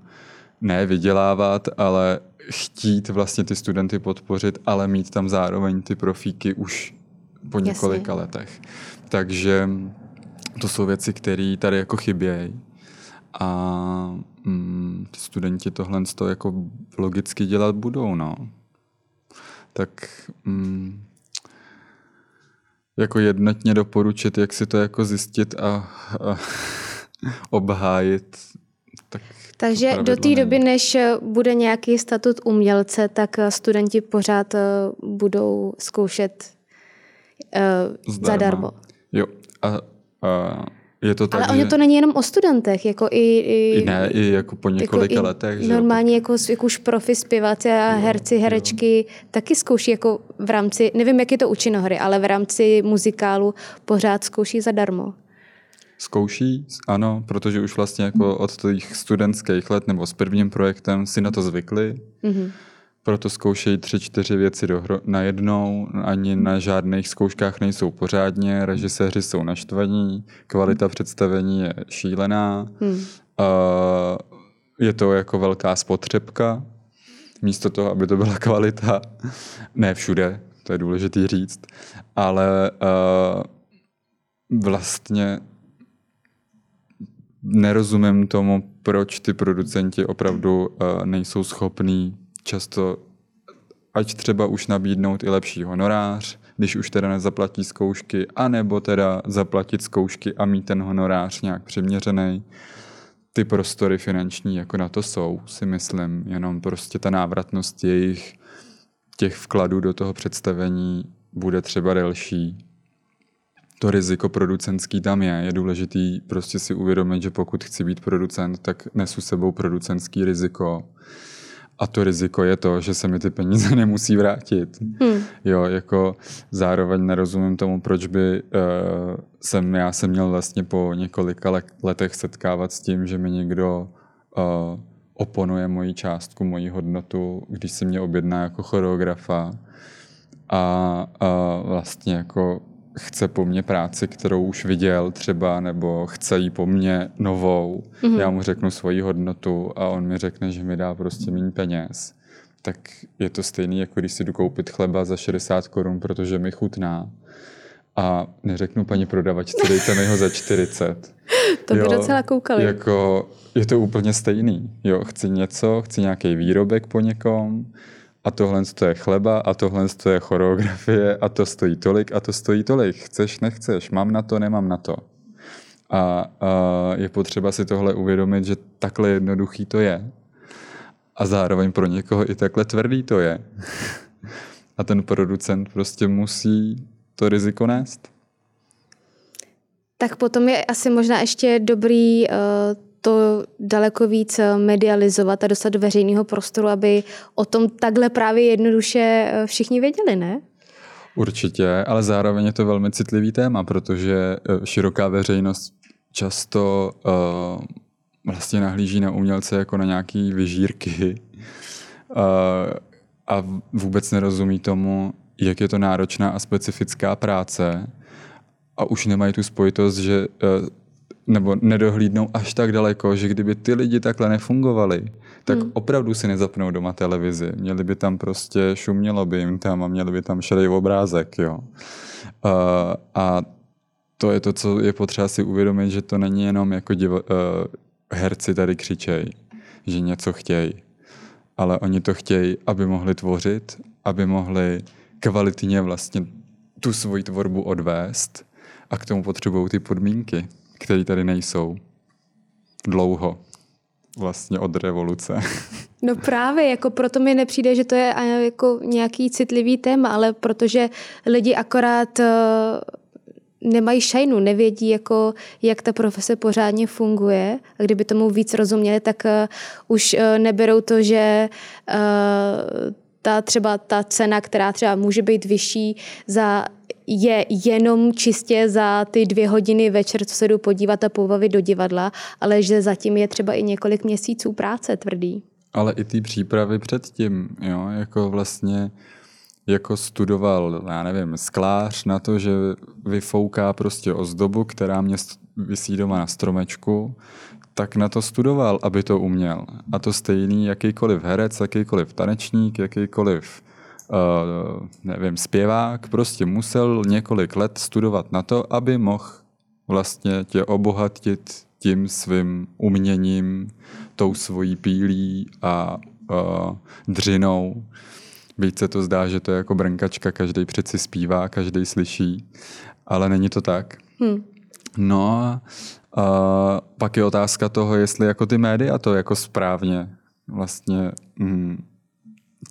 ne vydělávat, ale chtít vlastně ty studenty podpořit, ale mít tam zároveň ty profíky už po několika Jasně. letech. Takže to jsou věci, které tady jako chybějí. A mm, ty studenti tohle to jako logicky dělat budou, no. Tak mm, jako jednotně doporučit, jak si to jako zjistit a, a obhájit. Tak Takže do té doby, než bude nějaký statut umělce, tak studenti pořád uh, budou zkoušet uh, zadarmo. Jo. A, a je to tak, Ale ono to není jenom o studentech, jako i... I, i ne, i jako po několika jako letech. Že normálně jako, jako už profi zpěváci a herci, herečky jo. taky zkouší jako v rámci, nevím, jak je to u činohry, ale v rámci muzikálu pořád zkouší zadarmo. Zkouší, ano, protože už vlastně jako od těch studentských let nebo s prvním projektem si na to zvykli. Mm-hmm proto zkoušejí tři, čtyři věci dohro- najednou, ani na žádných zkouškách nejsou pořádně, režiséři jsou naštvaní, kvalita představení je šílená, hmm. je to jako velká spotřebka, místo toho, aby to byla kvalita. Ne všude, to je důležité říct, ale uh, vlastně nerozumím tomu, proč ty producenti opravdu uh, nejsou schopní často ať třeba už nabídnout i lepší honorář, když už teda nezaplatí zkoušky, anebo teda zaplatit zkoušky a mít ten honorář nějak přiměřený. Ty prostory finanční jako na to jsou, si myslím, jenom prostě ta návratnost jejich těch vkladů do toho představení bude třeba delší. to riziko producentský tam je. Je důležitý prostě si uvědomit, že pokud chci být producent, tak nesu sebou producentský riziko. A to riziko je to, že se mi ty peníze nemusí vrátit. Hmm. Jo, jako zároveň nerozumím tomu, proč by uh, jsem, já jsem měl vlastně po několika letech setkávat s tím, že mi někdo uh, oponuje moji částku, moji hodnotu, když se mě objedná jako choreografa a, a vlastně jako chce po mně práci, kterou už viděl třeba, nebo chce jí po mně novou. Mm-hmm. Já mu řeknu svoji hodnotu a on mi řekne, že mi dá prostě méně peněz. Tak je to stejný, jako když si jdu koupit chleba za 60 korun, protože mi chutná. A neřeknu paní prodavačce, dejte mi ho za 40. to by jo, docela koukali. Jako, je to úplně stejný. Jo, chci něco, chci nějaký výrobek po někom, a tohle je chleba a tohle je choreografie a to stojí tolik a to stojí tolik. Chceš, nechceš, mám na to, nemám na to. A, a je potřeba si tohle uvědomit, že takhle jednoduchý to je. A zároveň pro někoho i takhle tvrdý to je. a ten producent prostě musí to riziko nést. Tak potom je asi možná ještě dobrý uh, to daleko víc eh, medializovat a dostat do veřejného prostoru, aby o tom takhle právě jednoduše eh, všichni věděli, ne? Určitě, ale zároveň je to velmi citlivý téma, protože eh, široká veřejnost často uh, vlastně nahlíží na umělce jako na nějaký vyžírky uh, a vůbec nerozumí tomu, jak je to náročná a specifická práce a už nemají tu spojitost, že uh, nebo nedohlídnou až tak daleko, že kdyby ty lidi takhle nefungovali, tak hmm. opravdu si nezapnou doma televizi. Měli by tam prostě, šumělo by jim tam a měli by tam šedý obrázek, jo. Uh, a to je to, co je potřeba si uvědomit, že to není jenom jako divo, uh, herci tady křičej, že něco chtějí, ale oni to chtějí, aby mohli tvořit, aby mohli kvalitně vlastně tu svoji tvorbu odvést a k tomu potřebují ty podmínky které tady nejsou. Dlouho, vlastně od revoluce. No právě, jako proto mi nepřijde, že to je jako nějaký citlivý téma, ale protože lidi akorát uh, nemají šajnu, nevědí, jako, jak ta profese pořádně funguje. A kdyby tomu víc rozuměli, tak uh, už uh, neberou to, že ta třeba ta cena, která třeba může být vyšší za je jenom čistě za ty dvě hodiny večer, co se jdu podívat a pobavit do divadla, ale že zatím je třeba i několik měsíců práce tvrdý. Ale i ty přípravy předtím, jo, jako vlastně jako studoval, já nevím, sklář na to, že vyfouká prostě ozdobu, která mě vysí doma na stromečku, tak na to studoval, aby to uměl. A to stejný jakýkoliv herec, jakýkoliv tanečník, jakýkoliv uh, nevím, zpěvák prostě musel několik let studovat na to, aby mohl vlastně tě obohatit tím svým uměním, tou svojí pílí a uh, dřinou. Byť se to zdá, že to je jako brnkačka, každý přeci zpívá, každý slyší, ale není to tak. Hmm. No a uh, pak je otázka toho, jestli jako ty média to jako správně vlastně mm,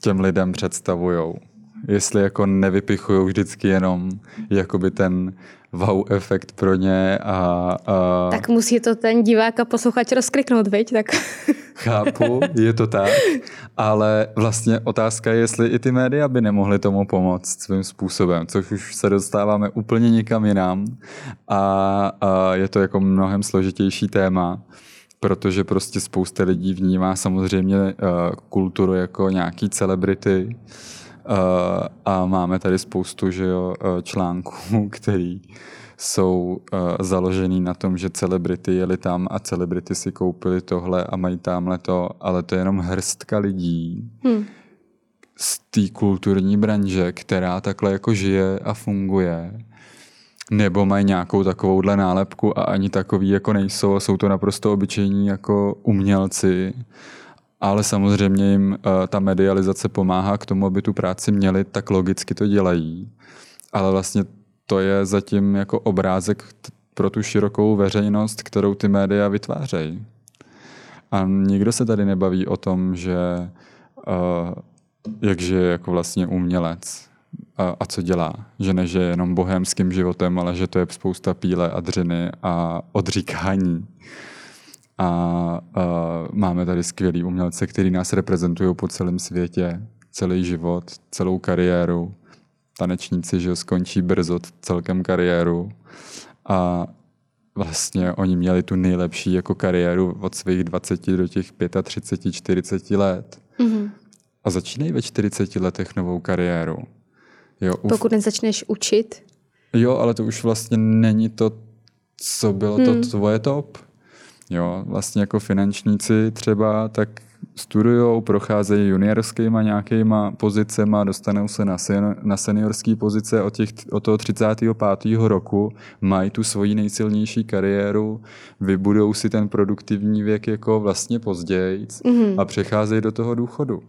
těm lidem představujou. Jestli jako nevypichují vždycky jenom jakoby ten wow efekt pro ně a, a... Tak musí to ten divák a posluchač rozkliknout, veď? Tak... Chápu, je to tak, ale vlastně otázka je, jestli i ty média by nemohly tomu pomoct svým způsobem, což už se dostáváme úplně někam jinam a, a je to jako mnohem složitější téma protože prostě spousta lidí vnímá samozřejmě uh, kulturu jako nějaký celebrity uh, a máme tady spoustu že jo, uh, článků, který jsou uh, založený na tom, že celebrity jeli tam a celebrity si koupili tohle a mají tamhle to, ale to je jenom hrstka lidí hmm. z té kulturní branže, která takhle jako žije a funguje nebo mají nějakou takovouhle nálepku a ani takový jako nejsou a jsou to naprosto obyčejní jako umělci. Ale samozřejmě jim uh, ta medializace pomáhá k tomu, aby tu práci měli, tak logicky to dělají. Ale vlastně to je zatím jako obrázek pro tu širokou veřejnost, kterou ty média vytvářejí. A nikdo se tady nebaví o tom, že uh, jakže je jako vlastně umělec a, a co dělá. Že ne, že je jenom bohémským životem, ale že to je spousta píle a dřiny a odříkání. A, a máme tady skvělý umělce, který nás reprezentují po celém světě, celý život, celou kariéru. Tanečníci, že skončí brzo celkem kariéru. A vlastně oni měli tu nejlepší jako kariéru od svých 20 do těch 35, 40 let. Mm-hmm. A začínají ve 40 letech novou kariéru. Jo, uf. Pokud nezačneš učit? Jo, ale to už vlastně není to, co bylo hmm. to tvoje top. Jo, vlastně jako finančníci třeba, tak studují, procházejí juniorskýma nějakýma pozicema, dostanou se na, sen, na seniorské pozice od, těch, od toho 35. roku, mají tu svoji nejsilnější kariéru, vybudou si ten produktivní věk jako vlastně později mm-hmm. a přecházejí do toho důchodu.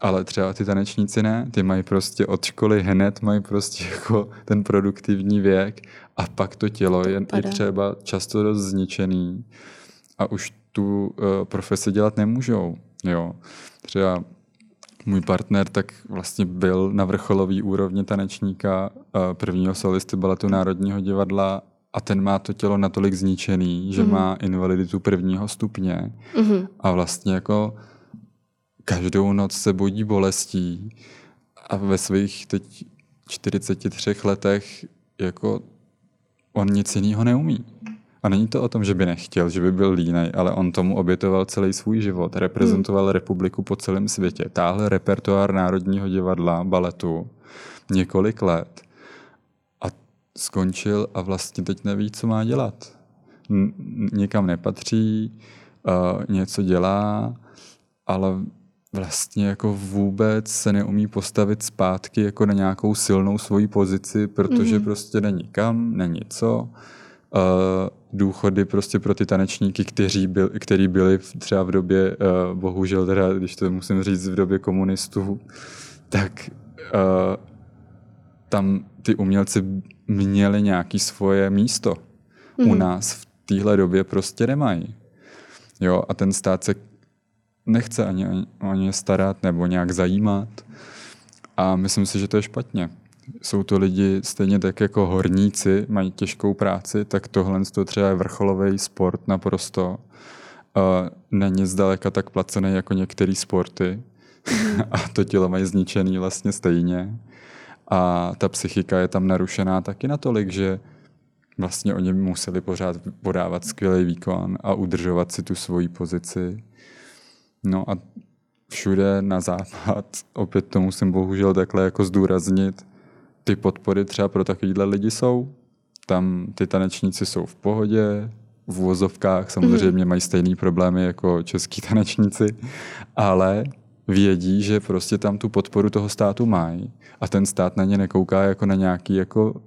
Ale třeba ty tanečníci ne, ty mají prostě od školy hned, mají prostě jako ten produktivní věk a pak to tělo je i třeba často dost zničený a už tu uh, profesi dělat nemůžou. Jo. Třeba můj partner tak vlastně byl na vrcholové úrovni tanečníka uh, prvního solisty baletu Národního divadla a ten má to tělo natolik zničený, že mm-hmm. má invaliditu prvního stupně mm-hmm. a vlastně jako každou noc se budí bolestí a ve svých teď 43 letech jako on nic jiného neumí. A není to o tom, že by nechtěl, že by byl línej, ale on tomu obětoval celý svůj život. Reprezentoval hmm. republiku po celém světě. Táhle repertoár Národního divadla, baletu, několik let. A skončil a vlastně teď neví, co má dělat. N- někam nepatří, uh, něco dělá, ale vlastně jako vůbec se neumí postavit zpátky jako na nějakou silnou svoji pozici, protože mm. prostě není kam, není co. Uh, důchody prostě pro ty tanečníky, kteří, byl, který byli třeba v době, uh, bohužel teda, když to musím říct, v době komunistů, tak uh, tam ty umělci měli nějaký svoje místo. Mm. U mhm. nás v téhle době prostě nemají. Jo, a ten stát se nechce ani o ně starat nebo nějak zajímat. A myslím si, že to je špatně. Jsou to lidi stejně tak jako horníci, mají těžkou práci, tak tohle to třeba je vrcholový sport naprosto. Není zdaleka tak placený jako některé sporty a to tělo mají zničený vlastně stejně. A ta psychika je tam narušená taky natolik, že vlastně oni museli pořád podávat skvělý výkon a udržovat si tu svoji pozici. No a všude na západ, opět to musím bohužel takhle jako zdůraznit, ty podpory třeba pro takovýhle lidi jsou. Tam ty tanečníci jsou v pohodě, v vozovkách samozřejmě mm. mají stejné problémy jako český tanečníci, ale vědí, že prostě tam tu podporu toho státu mají a ten stát na ně nekouká jako na nějaký jako uh,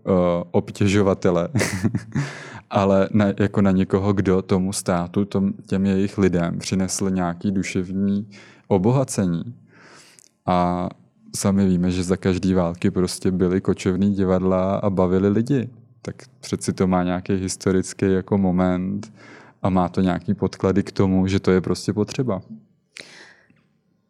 obtěžovatele, ale na, jako na někoho, kdo tomu státu, tom, těm jejich lidem přinesl nějaký duševní obohacení. A sami víme, že za každý války prostě byly kočovní divadla a bavili lidi. Tak přeci to má nějaký historický jako moment a má to nějaký podklady k tomu, že to je prostě potřeba.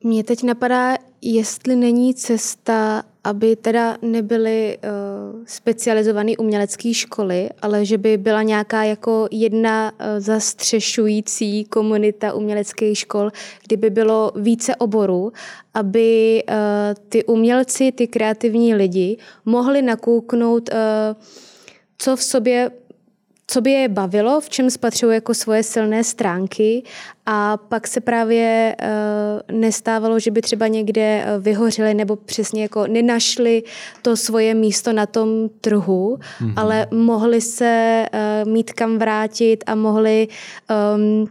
Mně teď napadá, jestli není cesta, aby teda nebyly uh, specializované umělecké školy, ale že by byla nějaká jako jedna uh, zastřešující komunita uměleckých škol, kdyby bylo více oborů, aby uh, ty umělci, ty kreativní lidi mohli nakouknout, uh, co v sobě co by je bavilo, v čem spatřují jako svoje silné stránky a pak se právě uh, nestávalo, že by třeba někde uh, vyhořeli nebo přesně jako nenašli to svoje místo na tom trhu, mm-hmm. ale mohli se uh, mít kam vrátit a mohli um,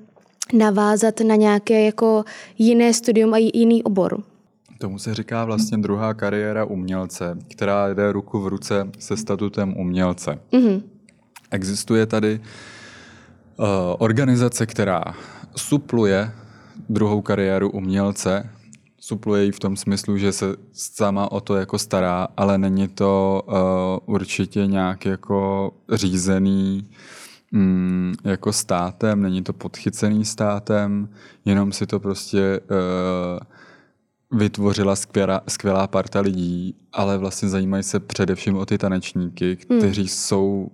navázat na nějaké jako jiné studium a jiný obor. Tomu se říká vlastně druhá kariéra umělce, která jde ruku v ruce se statutem umělce. Mm-hmm. Existuje tady uh, organizace, která supluje druhou kariéru umělce, supluje ji v tom smyslu, že se sama o to jako stará, ale není to uh, určitě nějak jako řízený mm, jako státem, není to podchycený státem, jenom si to prostě uh, vytvořila skvělá, skvělá parta lidí, ale vlastně zajímají se především o ty tanečníky, kteří hmm. jsou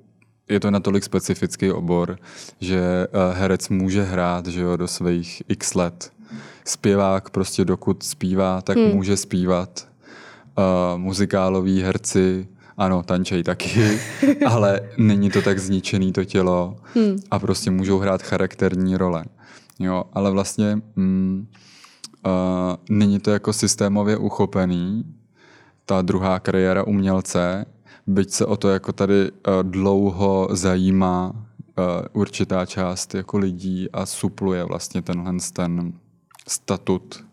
je to natolik specifický obor, že eh, herec může hrát že jo, do svých x let. Zpěvák prostě dokud zpívá, tak hmm. může zpívat. Uh, muzikáloví herci, ano, tančej taky, ale není to tak zničený to tělo hmm. a prostě můžou hrát charakterní role. Jo, ale vlastně mm, uh, není to jako systémově uchopený, ta druhá kariéra umělce, byť se o to jako tady uh, dlouho zajímá uh, určitá část jako lidí a supluje vlastně tenhle ten statut,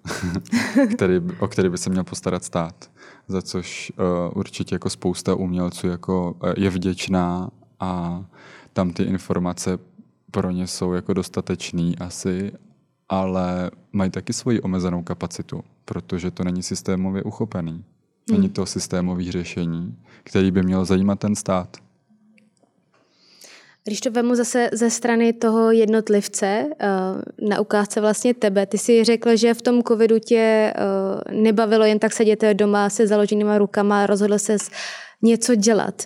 který, o který by se měl postarat stát, za což uh, určitě jako spousta umělců jako je vděčná a tam ty informace pro ně jsou jako dostatečný asi, ale mají taky svoji omezenou kapacitu, protože to není systémově uchopený. Není hmm. to systémový řešení, který by měl zajímat ten stát. Když to vemu zase ze strany toho jednotlivce, eh, na ukázce vlastně tebe, ty si řekl, že v tom covidu tě eh, nebavilo jen tak sedět doma se založenýma rukama, rozhodl se něco dělat.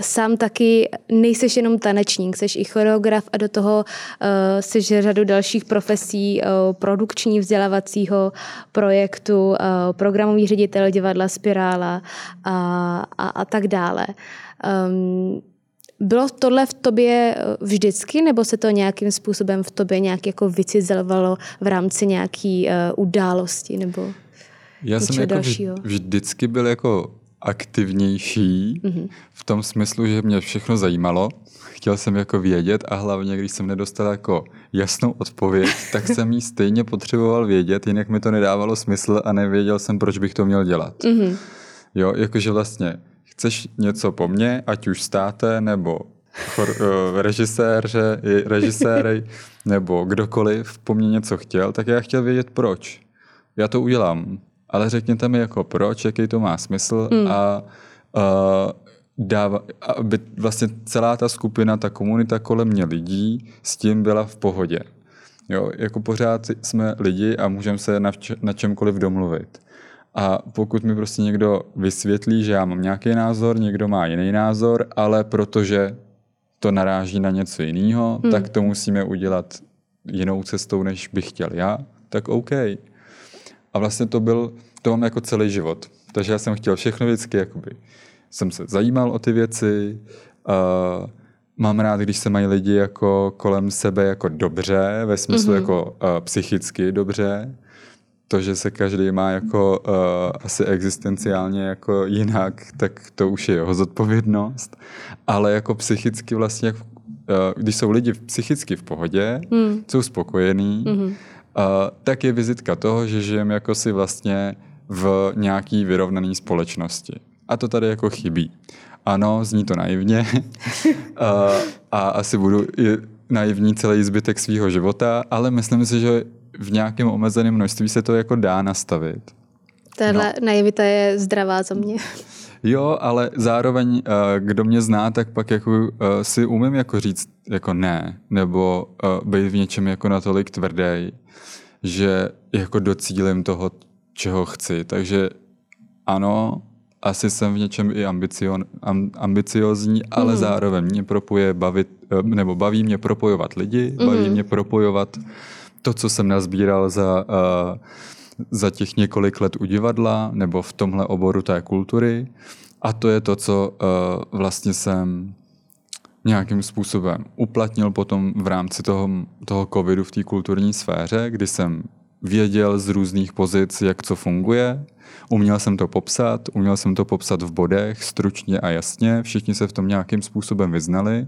Sám taky nejseš jenom tanečník, jsi i choreograf a do toho uh, jsi řadu dalších profesí, uh, produkční vzdělávacího projektu, uh, programový ředitel divadla Spirála a, a, a tak dále. Um, bylo tohle v tobě vždycky, nebo se to nějakým způsobem v tobě nějak jako vycizelovalo v rámci nějaký uh, události nebo Já jsem jako dalšího? vždycky byl jako aktivnější mm-hmm. v tom smyslu, že mě všechno zajímalo. Chtěl jsem jako vědět a hlavně, když jsem nedostal jako jasnou odpověď, tak jsem ji stejně potřeboval vědět, jinak mi to nedávalo smysl a nevěděl jsem, proč bych to měl dělat. Mm-hmm. Jo, jakože vlastně chceš něco po mně, ať už státe, nebo chor, uh, režisér, že, režiséry, nebo kdokoliv po mně něco chtěl, tak já chtěl vědět proč. Já to udělám ale řekněte mi jako proč, jaký to má smysl hmm. a uh, dává, aby vlastně celá ta skupina, ta komunita kolem mě lidí s tím byla v pohodě. Jo, jako pořád jsme lidi a můžeme se na, na čemkoliv domluvit. A pokud mi prostě někdo vysvětlí, že já mám nějaký názor, někdo má jiný názor, ale protože to naráží na něco jiného, hmm. tak to musíme udělat jinou cestou, než bych chtěl já, tak OK. A vlastně to byl, to mám jako celý život. Takže já jsem chtěl všechno vždycky, jakoby, jsem se zajímal o ty věci, uh, mám rád, když se mají lidi jako kolem sebe jako dobře, ve smyslu mm-hmm. jako uh, psychicky dobře, to, že se každý má jako uh, asi existenciálně jako jinak, tak to už je jeho zodpovědnost, ale jako psychicky vlastně, uh, když jsou lidi psychicky v pohodě, mm. jsou spokojení, mm-hmm tak je vizitka toho, že žijeme jako si vlastně v nějaký vyrovnané společnosti. A to tady jako chybí. Ano, zní to naivně a, a asi budu naivní celý zbytek svého života, ale myslím si, že v nějakém omezeném množství se to jako dá nastavit. Tahle no. naivita je zdravá za mě. Jo, ale zároveň, kdo mě zná, tak pak jako si umím jako říct jako ne, nebo být v něčem jako natolik tvrdý, že jako docílím toho, čeho chci. Takže ano, asi jsem v něčem i ambicion, ambiciozní, ale mm. zároveň mě propuje bavit, eh, nebo baví mě propojovat lidi, mm. baví mě propojovat to, co jsem nazbíral za, uh, za těch několik let u divadla, nebo v tomhle oboru té kultury. A to je to, co uh, vlastně jsem nějakým způsobem uplatnil potom v rámci toho, toho covidu v té kulturní sféře, kdy jsem věděl z různých pozic, jak co funguje. Uměl jsem to popsat, uměl jsem to popsat v bodech, stručně a jasně, všichni se v tom nějakým způsobem vyznali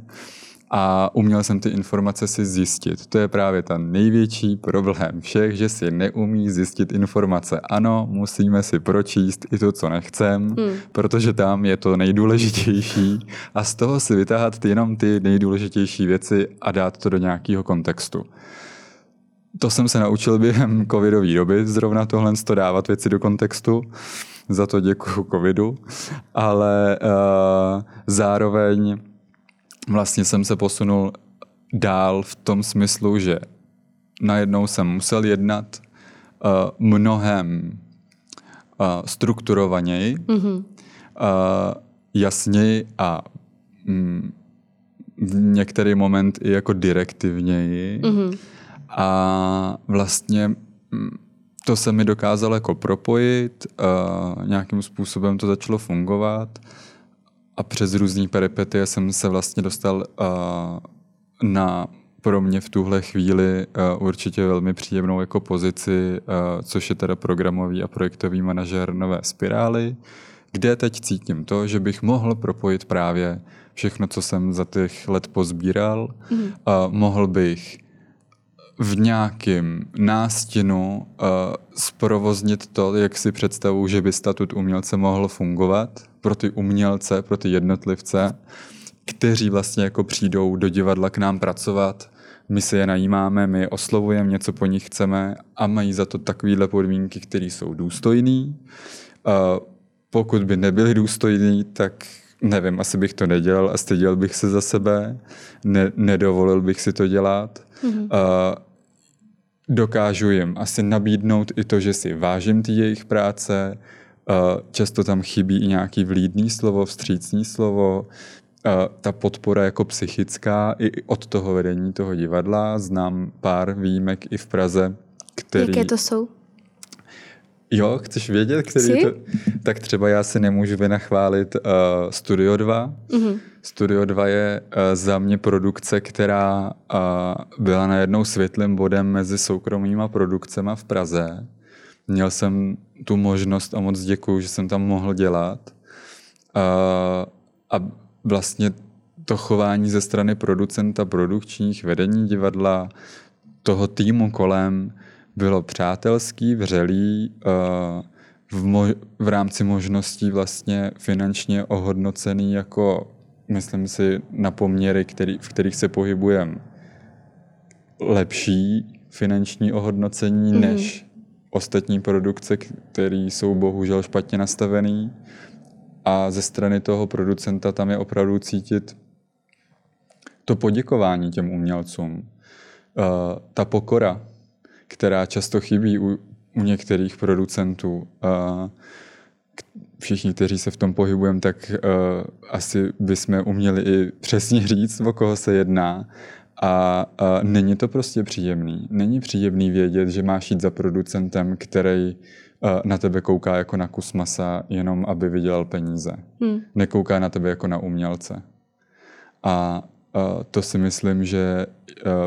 a uměl jsem ty informace si zjistit. To je právě ten největší problém všech, že si neumí zjistit informace. Ano, musíme si pročíst i to, co nechcem, hmm. protože tam je to nejdůležitější a z toho si vytáhat jenom ty nejdůležitější věci a dát to do nějakého kontextu. To jsem se naučil během covidové doby, zrovna tohle to dávat věci do kontextu. Za to děkuji covidu. Ale uh, zároveň vlastně jsem se posunul dál v tom smyslu, že najednou jsem musel jednat mnohem uh, strukturovaněji, mm-hmm. uh, jasněji a mm, v některý moment i jako direktivněji. Mm-hmm. A vlastně mm, to se mi dokázalo jako propojit, uh, nějakým způsobem to začalo fungovat a přes různé peripetie jsem se vlastně dostal uh, na pro mě v tuhle chvíli uh, určitě velmi příjemnou jako pozici, uh, což je teda programový a projektový manažer Nové Spirály, kde teď cítím to, že bych mohl propojit právě všechno, co jsem za těch let pozbíral. Mm. Uh, mohl bych v nějakém nástinu uh, zprovoznit to, jak si představu, že by statut umělce mohl fungovat pro ty umělce, pro ty jednotlivce, kteří vlastně jako přijdou do divadla k nám pracovat, my se je najímáme, my je oslovujeme, něco po nich chceme a mají za to takovéhle podmínky, které jsou důstojné. Uh, pokud by nebyly důstojný, tak nevím, asi bych to nedělal a styděl bych se za sebe, ne, nedovolil bych si to dělat. Mm-hmm. Uh, dokážu jim asi nabídnout i to, že si vážím ty jejich práce, uh, často tam chybí i nějaký vlídný slovo, vstřícný slovo, uh, ta podpora jako psychická i od toho vedení toho divadla. Znám pár výjimek i v Praze, který... Jaké to jsou? Jo, chceš vědět, který Chci? to... Tak třeba já si nemůžu vynachválit uh, Studio 2. Mm-hmm. Studio 2 je uh, za mě produkce, která uh, byla najednou světlým bodem mezi soukromýma produkcemi v Praze. Měl jsem tu možnost a moc děkuju, že jsem tam mohl dělat. Uh, a vlastně to chování ze strany producenta, produkčních, vedení divadla, toho týmu kolem, bylo přátelský, vřelý, eh, v, mo- v rámci možností vlastně finančně ohodnocený jako, myslím si, na poměry, který, v kterých se pohybujeme, lepší finanční ohodnocení mm-hmm. než ostatní produkce, které jsou bohužel špatně nastavený. A ze strany toho producenta tam je opravdu cítit to poděkování těm umělcům, uh, ta pokora, která často chybí u, u některých producentů. A všichni, kteří se v tom pohybujeme, tak uh, asi bychom uměli i přesně říct, o koho se jedná. A uh, není to prostě příjemný. Není příjemný vědět, že máš jít za producentem, který uh, na tebe kouká jako na kus masa, jenom aby vydělal peníze. Hmm. Nekouká na tebe jako na umělce. A to si myslím, že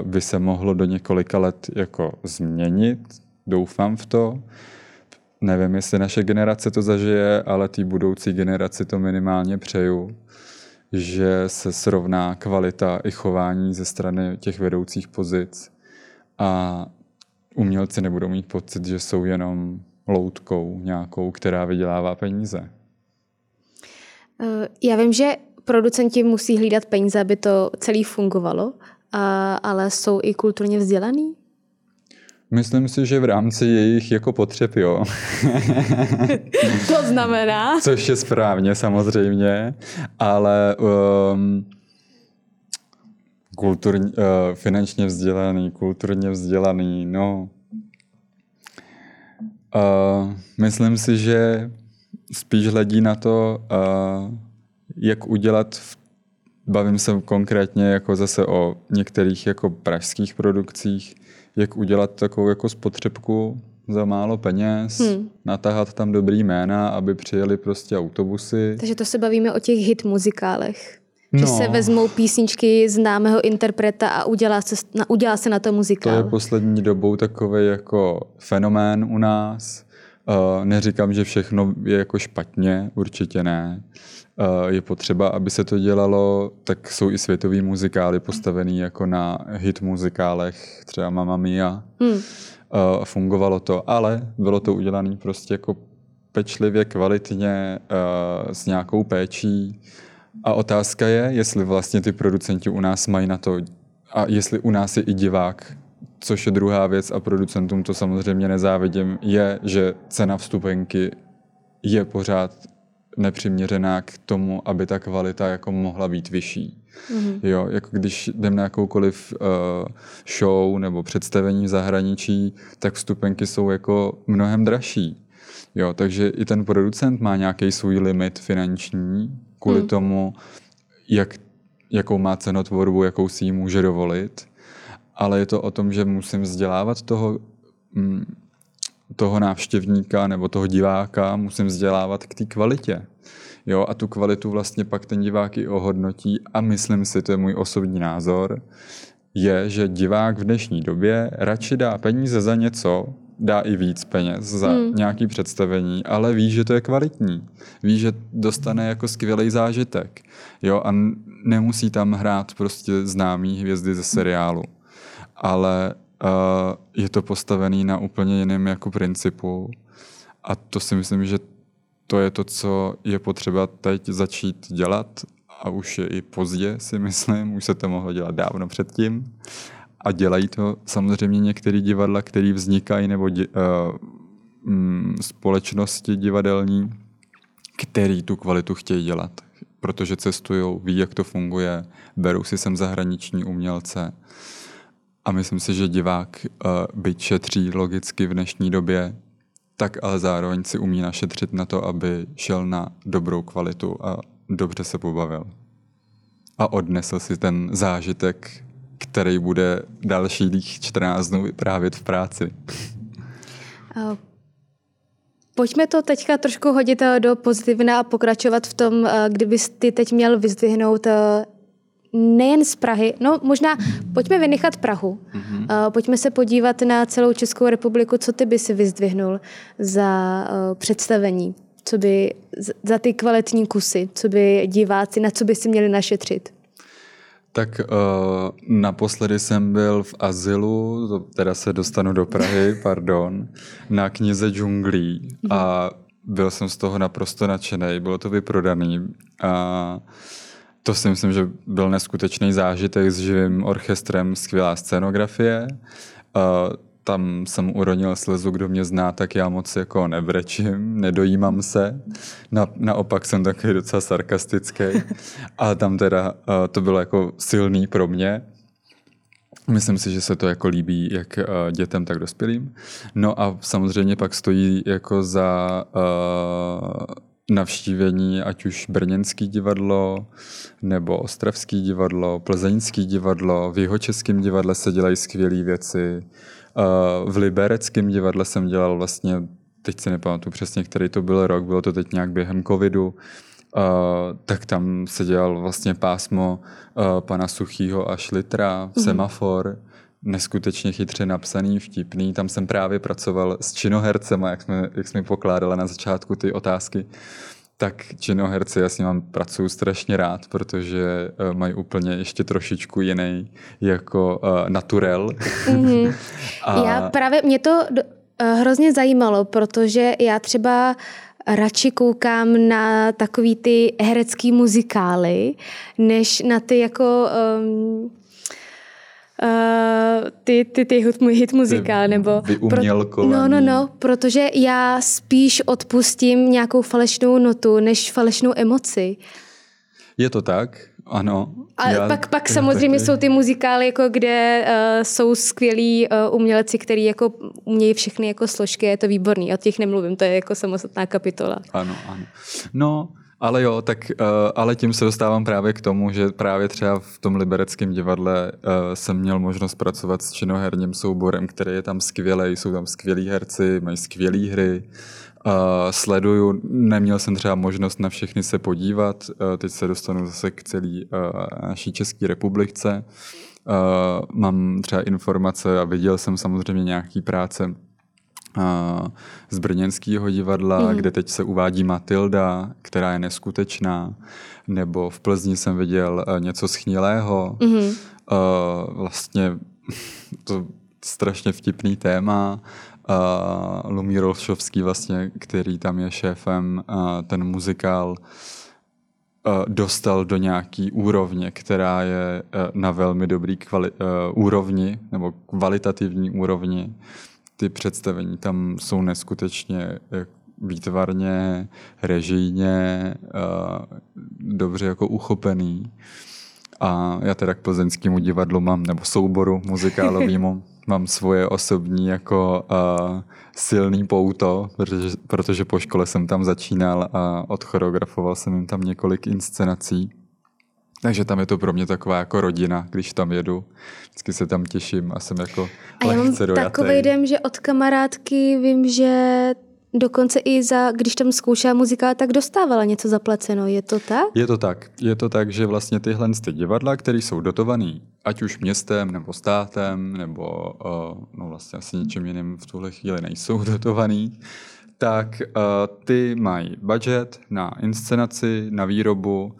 by se mohlo do několika let jako změnit. Doufám v to. Nevím, jestli naše generace to zažije, ale té budoucí generaci to minimálně přeju, že se srovná kvalita i chování ze strany těch vedoucích pozic a umělci nebudou mít pocit, že jsou jenom loutkou nějakou, která vydělává peníze. Já vím, že producenti musí hlídat peníze, aby to celé fungovalo, a, ale jsou i kulturně vzdělaný? Myslím si, že v rámci jejich jako potřeb, jo. to znamená? Což je správně samozřejmě, ale um, kulturní, uh, finančně vzdělaný, kulturně vzdělaný, no. Uh, myslím si, že spíš hledí na to, uh, jak udělat, bavím se konkrétně jako zase o některých jako pražských produkcích, jak udělat takovou jako spotřebku za málo peněz, hmm. natáhat tam dobrý jména, aby přijeli prostě autobusy. Takže to se bavíme o těch hit muzikálech. Že no. se vezmou písničky známého interpreta a udělá se, udělá se na to muzikál. To je poslední dobou takový jako fenomén u nás. Uh, neříkám, že všechno je jako špatně, určitě ne. Eh, je potřeba, aby se to dělalo, tak jsou i světový muzikály postavený jako na hit muzikálech, třeba Mamma Mia. Hmm. Fungovalo to, ale bylo to udělané prostě jako pečlivě, kvalitně, eh, s nějakou péčí. A otázka je, jestli vlastně ty producenti u nás mají na to, a jestli u nás je i divák, což je druhá věc a producentům to samozřejmě nezávidím, je, že cena vstupenky je pořád nepřiměřená k tomu, aby ta kvalita jako mohla být vyšší. Mm-hmm. Jo, jako když jdem na jakoukoliv uh, show nebo představení v zahraničí, tak vstupenky jsou jako mnohem dražší. Jo, takže i ten producent má nějaký svůj limit finanční kvůli mm. tomu, jak, jakou má cenotvorbu, jakou si ji může dovolit. Ale je to o tom, že musím vzdělávat toho, mm, toho návštěvníka nebo toho diváka, musím vzdělávat k té kvalitě. Jo, a tu kvalitu vlastně pak ten divák i ohodnotí a myslím si, to je můj osobní názor, je, že divák v dnešní době radši dá peníze za něco, dá i víc peněz za hmm. nějaký představení, ale ví, že to je kvalitní. Ví, že dostane jako skvělý zážitek. Jo, a nemusí tam hrát prostě známý hvězdy ze seriálu. Ale je to postavený na úplně jiném jako principu. A to si myslím, že to je to, co je potřeba teď začít dělat a už je i pozdě, si myslím, už se to mohlo dělat dávno předtím. A dělají to samozřejmě některé divadla, které vznikají, nebo di, uh, společnosti divadelní, který tu kvalitu chtějí dělat. Protože cestují, ví, jak to funguje, berou si sem zahraniční umělce. A myslím si, že divák, uh, byť šetří logicky v dnešní době, tak ale zároveň si umí našetřit na to, aby šel na dobrou kvalitu a dobře se pobavil. A odnesl si ten zážitek, který bude dalších 14 dnů vyprávět v práci. Pojďme to teďka trošku hodit eh, do pozitivna a pokračovat v tom, eh, kdybys ty teď měl vyzdvihnout eh, nejen z Prahy, no možná pojďme vynechat Prahu, mm-hmm. pojďme se podívat na celou Českou republiku, co ty by si vyzdvihnul za uh, představení, co by za ty kvalitní kusy, co by diváci, na co by si měli našetřit. Tak uh, naposledy jsem byl v Azylu, to teda se dostanu do Prahy, pardon, na knize džunglí mm-hmm. a byl jsem z toho naprosto nadšený, bylo to vyprodaný. A uh, to si myslím, že byl neskutečný zážitek s živým orchestrem, skvělá scenografie. Uh, tam jsem uronil slzu, kdo mě zná, tak já moc jako nevrečím, nedojímám se. Na, naopak jsem takový docela sarkastický. A tam teda uh, to bylo jako silný pro mě. Myslím si, že se to jako líbí jak uh, dětem, tak dospělým. No a samozřejmě pak stojí jako za uh, navštívení ať už Brněnský divadlo, nebo Ostravský divadlo, Plzeňský divadlo, v Jihočeském divadle se dělají skvělé věci. V Libereckém divadle jsem dělal vlastně, teď si nepamatuju přesně, který to byl rok, bylo to teď nějak během covidu, Uh, tak tam se dělal vlastně pásmo uh, pana Suchýho a Šlitra, mm-hmm. semafor, neskutečně chytře napsaný, vtipný. Tam jsem právě pracoval s činohercem, jak jsme, jak jsme pokládali na začátku ty otázky. Tak činoherci, já s nimi pracuji strašně rád, protože uh, mají úplně ještě trošičku jiný jako uh, naturel. Mm-hmm. A... Já právě, mě to uh, hrozně zajímalo, protože já třeba radši koukám na takový ty herecký muzikály, než na ty jako um, uh, ty, ty, ty hit, hit muzikál, nebo... Pro, no, no, no, protože já spíš odpustím nějakou falešnou notu, než falešnou emoci. Je to tak, ano. A já, pak, pak samozřejmě taky. jsou ty muzikály, jako kde uh, jsou skvělí uh, umělci, kteří jako umějí všechny jako složky, je to výborný, o těch nemluvím, to je jako samostatná kapitola. Ano, ano. No, ale jo, tak uh, ale tím se dostávám právě k tomu, že právě třeba v tom libereckém divadle uh, jsem měl možnost pracovat s činoherním souborem, který je tam skvělý, jsou tam skvělí herci, mají skvělé hry. Uh, sleduju, neměl jsem třeba možnost na všechny se podívat, uh, teď se dostanu zase k celé uh, naší České republice. Uh, mám třeba informace a viděl jsem samozřejmě nějaký práce z Brněnského divadla, mm. kde teď se uvádí Matilda, která je neskutečná, nebo v Plzni jsem viděl uh, něco schnilého. Mm. Uh, vlastně to strašně vtipný téma. Uh, Lumír Olšovský, vlastně, který tam je šéfem, ten muzikál dostal do nějaký úrovně, která je na velmi dobrý kvali- úrovni, nebo kvalitativní úrovni ty představení tam jsou neskutečně výtvarně, režijně, dobře jako uchopený. A já teda k plzeňskému divadlu mám, nebo souboru muzikálovému, mám svoje osobní jako uh, silný pouto, protože, protože po škole jsem tam začínal a odchoreografoval jsem jim tam několik inscenací. Takže tam je to pro mě taková jako rodina, když tam jedu. Vždycky se tam těším a jsem jako A já mám takový den, že od kamarádky vím, že dokonce i za, když tam zkoušela muzika, tak dostávala něco zaplaceno. Je to tak? Je to tak. Je to tak, že vlastně tyhle ty divadla, které jsou dotované, ať už městem, nebo státem, nebo uh, no vlastně asi něčím jiným v tuhle chvíli nejsou dotovaný, tak uh, ty mají budget na inscenaci, na výrobu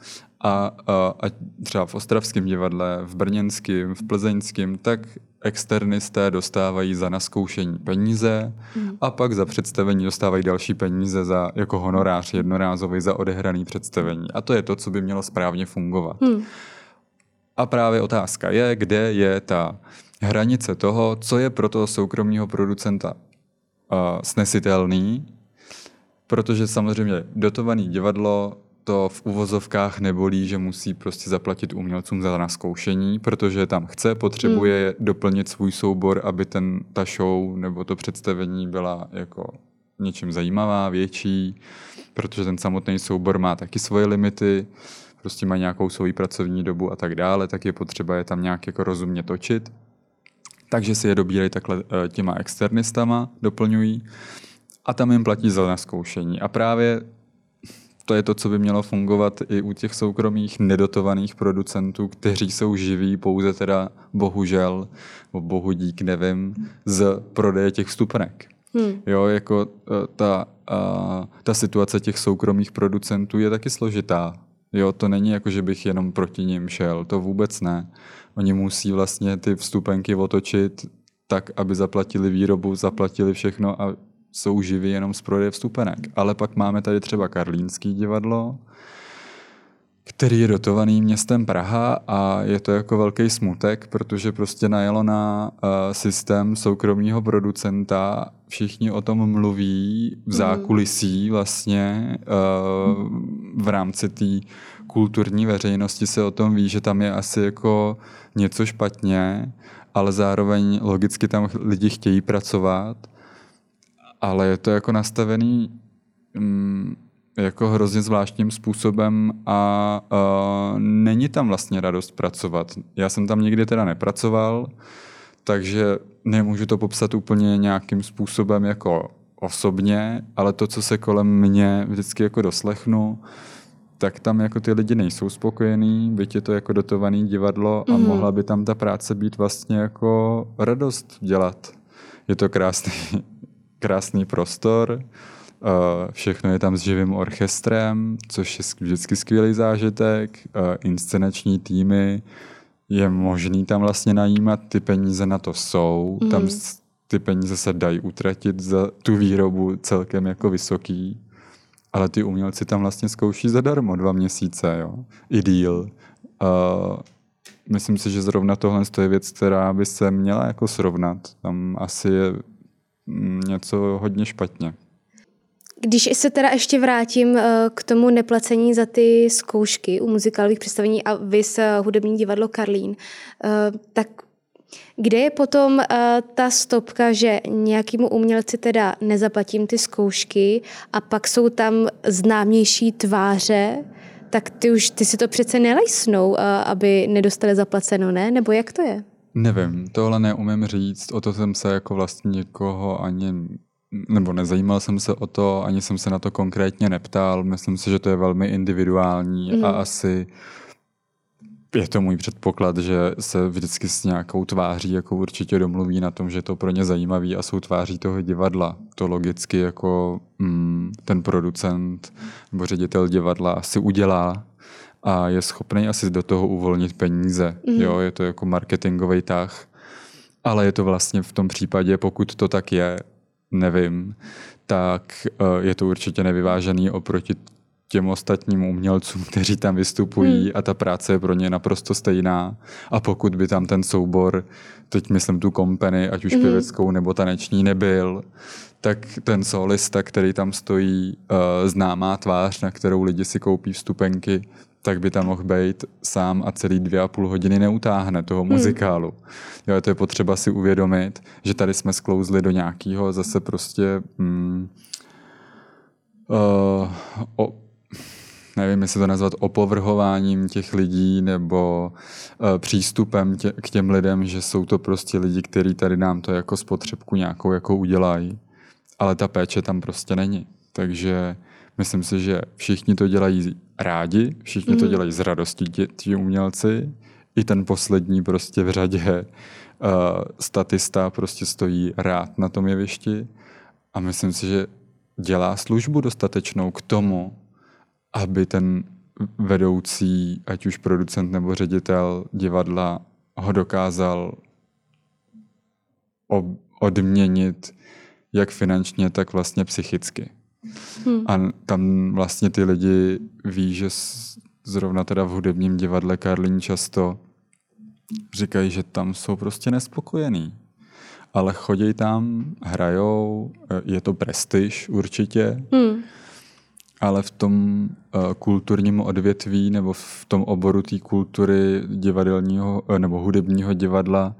a, a, a třeba v Ostravském divadle, v Brněnském, v Plzeňském, tak externisté dostávají za naskoušení peníze mm. a pak za představení dostávají další peníze za jako honorář jednorázový za odehraný představení. A to je to, co by mělo správně fungovat. Mm. A právě otázka je, kde je ta hranice toho, co je pro toho soukromního producenta uh, snesitelný, protože samozřejmě dotovaný divadlo to v uvozovkách nebolí, že musí prostě zaplatit umělcům za naskoušení, protože tam chce, potřebuje hmm. doplnit svůj soubor, aby ten, ta show nebo to představení byla jako něčím zajímavá, větší, protože ten samotný soubor má taky svoje limity, prostě má nějakou svou pracovní dobu a tak dále, tak je potřeba je tam nějak jako rozumně točit. Takže si je dobírají takhle eh, těma externistama, doplňují a tam jim platí za naskoušení. A právě to je to, co by mělo fungovat i u těch soukromých nedotovaných producentů, kteří jsou živí pouze teda bohužel, bo bohu dík, nevím, z prodeje těch vstupenek. Hmm. Jo, jako e, ta, a, ta situace těch soukromých producentů je taky složitá. Jo, to není jako, že bych jenom proti ním šel, to vůbec ne. Oni musí vlastně ty vstupenky otočit tak, aby zaplatili výrobu, zaplatili všechno a jsou živí jenom z prodeje vstupenek. Ale pak máme tady třeba Karlínský divadlo, který je dotovaný městem Praha a je to jako velký smutek, protože prostě najelo na uh, systém soukromého producenta, všichni o tom mluví v mhm. zákulisí vlastně uh, v rámci té kulturní veřejnosti se o tom ví, že tam je asi jako něco špatně, ale zároveň logicky tam lidi chtějí pracovat ale je to jako nastavený mm, jako hrozně zvláštním způsobem a uh, není tam vlastně radost pracovat. Já jsem tam nikdy teda nepracoval, takže nemůžu to popsat úplně nějakým způsobem jako osobně, ale to, co se kolem mě vždycky jako doslechnu, tak tam jako ty lidi nejsou spokojení, byť je to jako dotovaný divadlo a mm. mohla by tam ta práce být vlastně jako radost dělat. Je to krásný krásný prostor, všechno je tam s živým orchestrem, což je vždycky skvělý zážitek, inscenační týmy, je možný tam vlastně najímat, ty peníze na to jsou, mm. tam ty peníze se dají utratit za tu výrobu celkem jako vysoký, ale ty umělci tam vlastně zkouší zadarmo dva měsíce, jo, i díl. Uh, myslím si, že zrovna tohle je věc, která by se měla jako srovnat. Tam asi je něco hodně špatně. Když se teda ještě vrátím eh, k tomu neplacení za ty zkoušky u muzikálových představení a vys eh, hudební divadlo Karlín, eh, tak kde je potom ta stopka, že nějakému umělci teda nezaplatím ty zkoušky a pak jsou tam známější tváře, tak ty už ty si to přece nelejsnou, aby nedostali zaplaceno, ne? Nebo jak to je? Nevím, tohle neumím říct, o to jsem se jako vlastně někoho ani, nebo nezajímal jsem se o to, ani jsem se na to konkrétně neptal, myslím si, že to je velmi individuální mm. a mhm. asi je to můj předpoklad, že se vždycky s nějakou tváří jako určitě domluví na tom, že je to pro ně zajímavý a jsou tváří toho divadla. To logicky jako mm, ten producent nebo ředitel divadla asi udělá, a je schopný asi do toho uvolnit peníze. Mm. Jo, je to jako marketingový tah. Ale je to vlastně v tom případě, pokud to tak je, nevím, tak eh, je to určitě nevyvážený oproti těm ostatním umělcům, kteří tam vystupují hmm. a ta práce je pro ně naprosto stejná. A pokud by tam ten soubor, teď myslím tu kompany, ať už hmm. pěveckou nebo taneční nebyl, tak ten solista, který tam stojí, uh, známá tvář, na kterou lidi si koupí vstupenky, tak by tam mohl být sám a celý dvě a půl hodiny neutáhne toho hmm. muzikálu. Jo, to je potřeba si uvědomit, že tady jsme sklouzli do nějakého zase prostě mm, uh, o, nevím, jestli to nazvat opovrhováním těch lidí nebo uh, přístupem tě, k těm lidem, že jsou to prostě lidi, kteří tady nám to jako spotřebku nějakou jako udělají. Ale ta péče tam prostě není. Takže myslím si, že všichni to dělají rádi, všichni mm. to dělají z radosti, ti umělci. I ten poslední prostě v řadě uh, statista prostě stojí rád na tom jevišti. A myslím si, že dělá službu dostatečnou k tomu, aby ten vedoucí, ať už producent nebo ředitel divadla, ho dokázal odměnit jak finančně, tak vlastně psychicky. Hmm. A tam vlastně ty lidi ví, že zrovna teda v hudebním divadle Karlín často říkají, že tam jsou prostě nespokojení. Ale chodí tam, hrajou, je to prestiž určitě, hmm ale v tom uh, kulturním odvětví nebo v tom oboru té kultury divadelního uh, nebo hudebního divadla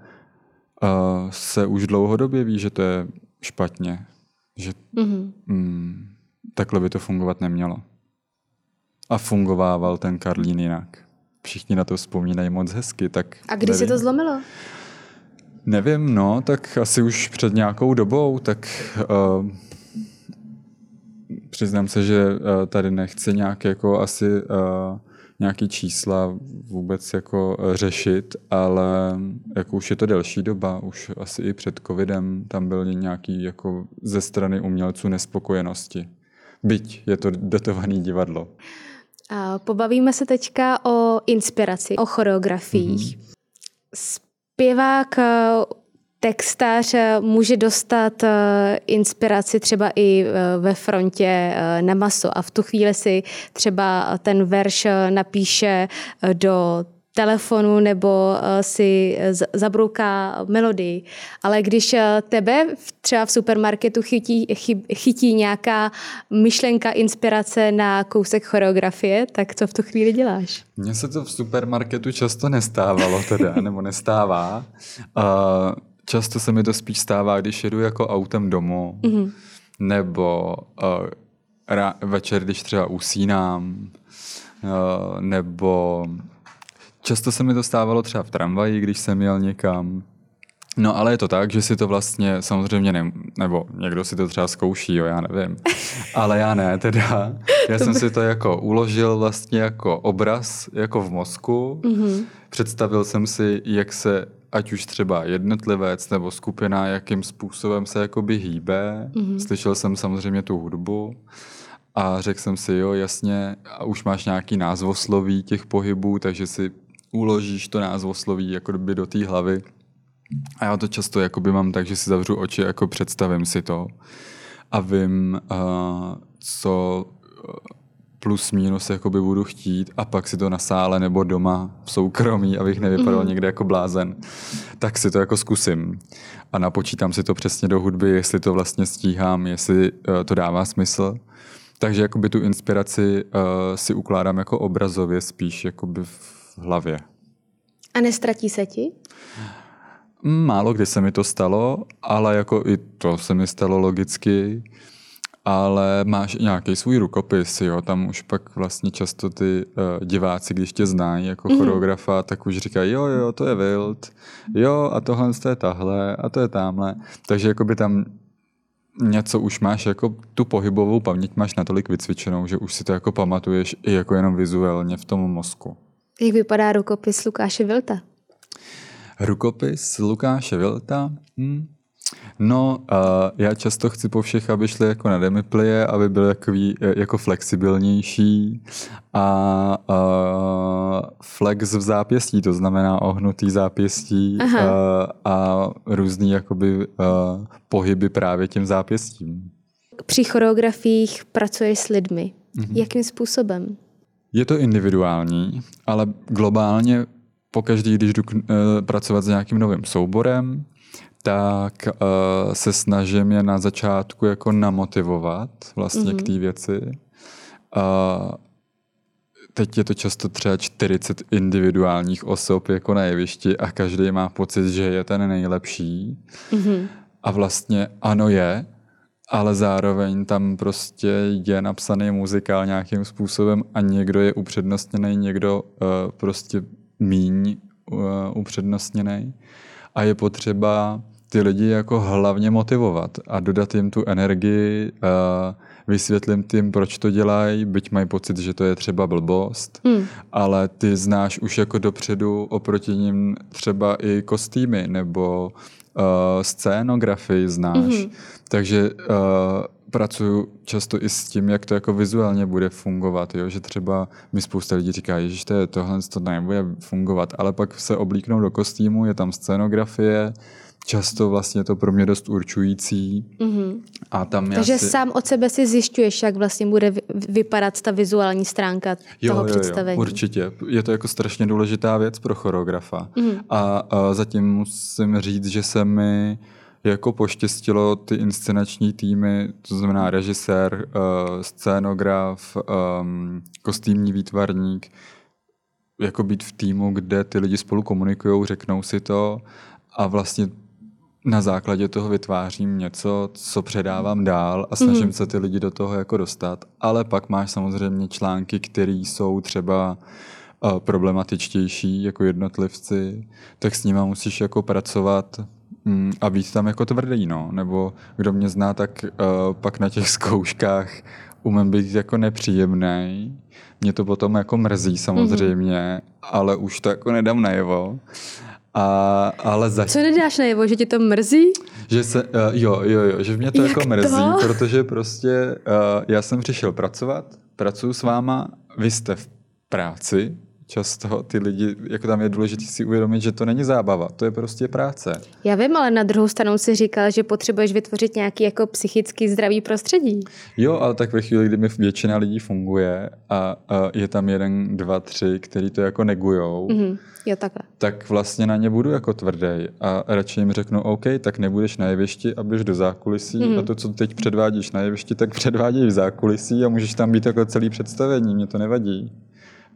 se už dlouhodobě ví, že to je špatně. Že mm-hmm. mm, takhle by to fungovat nemělo. A fungovával ten Karlín jinak. Všichni na to vzpomínají moc hezky. Tak A kdy nevím. se to zlomilo? Nevím, no, tak asi už před nějakou dobou, tak uh, Přiznám se, že eh, tady nechci nějak jako asi uh, nějaký čísla vůbec jako řešit, ale jako už je to delší doba, už asi i před covidem tam byl nějaký jako ze strany umělců nespokojenosti. Byť je to dotované divadlo. A pobavíme se teďka o inspiraci, o choreografiích. Mm-hmm. Zpěvák textař eh, může dostat eh, inspiraci třeba i eh, ve frontě na maso a v tu chvíli si třeba ten verš napíše do telefonu nebo si zabrouká melodii. Ale když tebe třeba v supermarketu chytí, chytí nějaká myšlenka, inspirace na kousek choreografie, tak co v tu chvíli děláš? Mně se to v supermarketu často nestávalo teda, nebo nestává. Uh, často se mi to spíš stává, když jedu jako autem domů, mm-hmm. nebo uh, ra- večer, když třeba usínám, uh, nebo často se mi to stávalo třeba v tramvaji, když jsem jel někam. No ale je to tak, že si to vlastně samozřejmě ne, nebo někdo si to třeba zkouší, jo, já nevím. Ale já ne, teda. Já jsem si to jako uložil vlastně jako obraz, jako v mozku. Mm-hmm. Představil jsem si, jak se ať už třeba jednotlivec nebo skupina, jakým způsobem se jakoby hýbe. Mm-hmm. Slyšel jsem samozřejmě tu hudbu a řekl jsem si, jo, jasně, a už máš nějaký názvosloví těch pohybů, takže si uložíš to názvosloví jako by do té hlavy. A já to často jakoby mám tak, že si zavřu oči, jako představím si to a vím, uh, co plus minus jakoby budu chtít a pak si to na sále nebo doma v soukromí, abych nevypadal mm. někde jako blázen, tak si to jako zkusím. A napočítám si to přesně do hudby, jestli to vlastně stíhám, jestli uh, to dává smysl. Takže jakoby tu inspiraci uh, si ukládám jako obrazově spíš jakoby v hlavě. A nestratí se ti? Málo kdy se mi to stalo, ale jako i to se mi stalo logicky ale máš nějaký svůj rukopis, jo, tam už pak vlastně často ty uh, diváci, když tě znají jako mm-hmm. choreografa, tak už říkají, jo, jo, to je Wild, jo, a tohle je tahle, a to je tamhle, takže jakoby tam něco už máš, jako tu pohybovou paměť máš natolik vycvičenou, že už si to jako pamatuješ i jako jenom vizuálně v tom mozku. Jak vypadá rukopis Lukáše Vilta? Rukopis Lukáše Vilta? Hm. No, uh, já často chci po všech, aby šli jako na demiplie, aby byl jakový, e, jako flexibilnější a uh, flex v zápěstí, to znamená ohnutý zápěstí uh, a různý jakoby uh, pohyby právě tím zápěstím. Při choreografiích pracuješ s lidmi. Jakým způsobem? Je to individuální, ale globálně pokaždý, když jdu uh, pracovat s nějakým novým souborem, tak uh, se snažím je na začátku jako namotivovat vlastně mm-hmm. k té věci. Uh, teď je to často třeba 40 individuálních osob jako na jevišti a každý má pocit, že je ten nejlepší. Mm-hmm. A vlastně ano je, ale zároveň tam prostě je napsaný muzikál nějakým způsobem a někdo je upřednostněný, někdo uh, prostě míň uh, upřednostněný. A je potřeba ty lidi jako hlavně motivovat a dodat jim tu energii, uh, vysvětlím tím, proč to dělají, byť mají pocit, že to je třeba blbost, hmm. ale ty znáš už jako dopředu oproti ním třeba i kostýmy nebo uh, scénografii znáš. Hmm. Takže uh, pracuju často i s tím, jak to jako vizuálně bude fungovat, jo? že třeba mi spousta lidí říká, že to je tohle, to nebude fungovat, ale pak se oblíknou do kostýmu, je tam scénografie, často vlastně to pro mě dost určující. Mm-hmm. A tam Takže si... sám od sebe si zjišťuješ, jak vlastně bude vypadat ta vizuální stránka jo, toho jo, představení. Jo, určitě. Je to jako strašně důležitá věc pro choreografa. Mm-hmm. A, a zatím musím říct, že se mi jako poštěstilo ty inscenační týmy, to znamená režisér, uh, scénograf, um, kostýmní výtvarník, jako být v týmu, kde ty lidi spolu komunikují, řeknou si to a vlastně na základě toho vytvářím něco, co předávám dál a snažím mm-hmm. se ty lidi do toho jako dostat. Ale pak máš samozřejmě články, které jsou třeba uh, problematičtější jako jednotlivci, tak s nima musíš jako pracovat mm, a být tam jako tvrdý, no. Nebo kdo mě zná, tak uh, pak na těch zkouškách umím být jako nepříjemný. Mě to potom jako mrzí samozřejmě, mm-hmm. ale už to jako nedám najevo. A, ale za... Co nedáš najevo, že tě to mrzí? Že se, uh, jo, jo, jo, že mě to Jak jako mrzí, to? protože prostě uh, já jsem přišel pracovat, pracuji s váma, vy jste v práci, často ty lidi, jako tam je důležité si uvědomit, že to není zábava, to je prostě práce. Já vím, ale na druhou stranu si říkal, že potřebuješ vytvořit nějaký jako psychicky zdravý prostředí. Jo, ale tak ve chvíli, kdy mi většina lidí funguje a, a je tam jeden, dva, tři, který to jako negujou, mm-hmm. jo, takhle. tak vlastně na ně budu jako tvrdý a radši jim řeknu, OK, tak nebudeš na jevišti a běž do zákulisí mm-hmm. a to, co teď předvádíš na jevišti, tak předvádíš v zákulisí a můžeš tam být jako celý představení, mě to nevadí.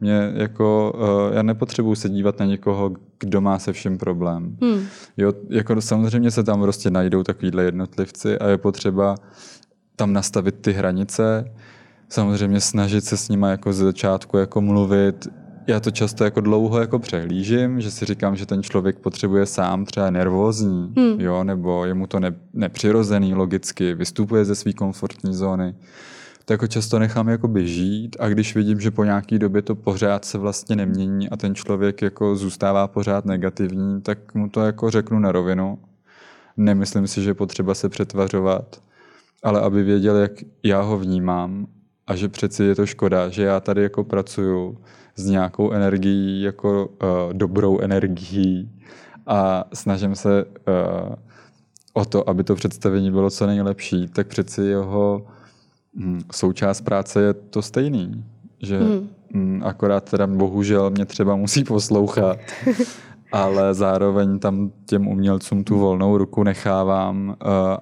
Mě jako, uh, já nepotřebuji se dívat na někoho, kdo má se všem problém. Hmm. Jo, jako samozřejmě se tam prostě najdou takovýhle jednotlivci a je potřeba tam nastavit ty hranice, samozřejmě snažit se s nima jako ze začátku jako mluvit. Já to často jako dlouho jako přehlížím, že si říkám, že ten člověk potřebuje sám třeba nervózní, hmm. jo, nebo je mu to ne, nepřirozený logicky, vystupuje ze své komfortní zóny to jako často nechám jako žít a když vidím, že po nějaký době to pořád se vlastně nemění a ten člověk jako zůstává pořád negativní, tak mu to jako řeknu na rovinu. Nemyslím si, že je potřeba se přetvařovat, ale aby věděl, jak já ho vnímám a že přeci je to škoda, že já tady jako pracuju s nějakou energií, jako uh, dobrou energií a snažím se uh, o to, aby to představení bylo co nejlepší, tak přeci jeho součást práce je to stejný, že hmm. akorát teda bohužel mě třeba musí poslouchat, ale zároveň tam těm umělcům tu volnou ruku nechávám uh,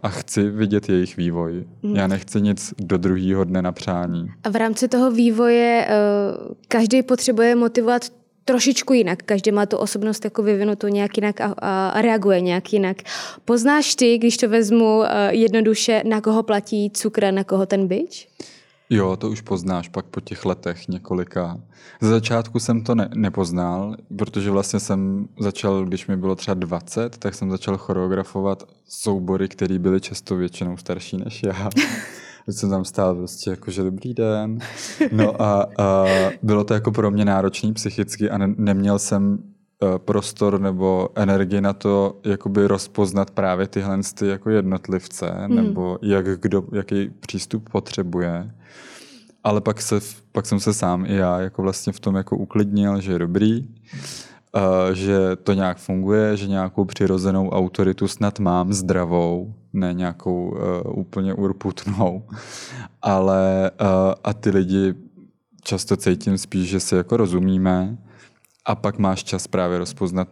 a chci vidět jejich vývoj. Hmm. Já nechci nic do druhého dne na přání. A v rámci toho vývoje uh, každý potřebuje motivovat trošičku jinak. Každý má tu osobnost jako vyvinutou nějak jinak a, a reaguje nějak jinak. Poznáš ty, když to vezmu eh, jednoduše, na koho platí cukr, na koho ten byč? Jo, to už poznáš pak po těch letech několika. Ze začátku jsem to ne- nepoznal, protože vlastně jsem začal, když mi bylo třeba 20, tak jsem začal choreografovat soubory, které byly často většinou starší než já. Teď jsem tam stál prostě jako, že dobrý den. No a, a bylo to jako pro mě náročný psychicky a ne, neměl jsem uh, prostor nebo energii na to jakoby rozpoznat právě tyhle ty jako jednotlivce mm. nebo jak kdo, jaký přístup potřebuje. Ale pak, se, pak jsem se sám i já jako vlastně v tom jako uklidnil, že je dobrý, uh, že to nějak funguje, že nějakou přirozenou autoritu snad mám zdravou, ne nějakou uh, úplně urputnou, ale uh, a ty lidi často cítím spíš, že si jako rozumíme a pak máš čas právě rozpoznat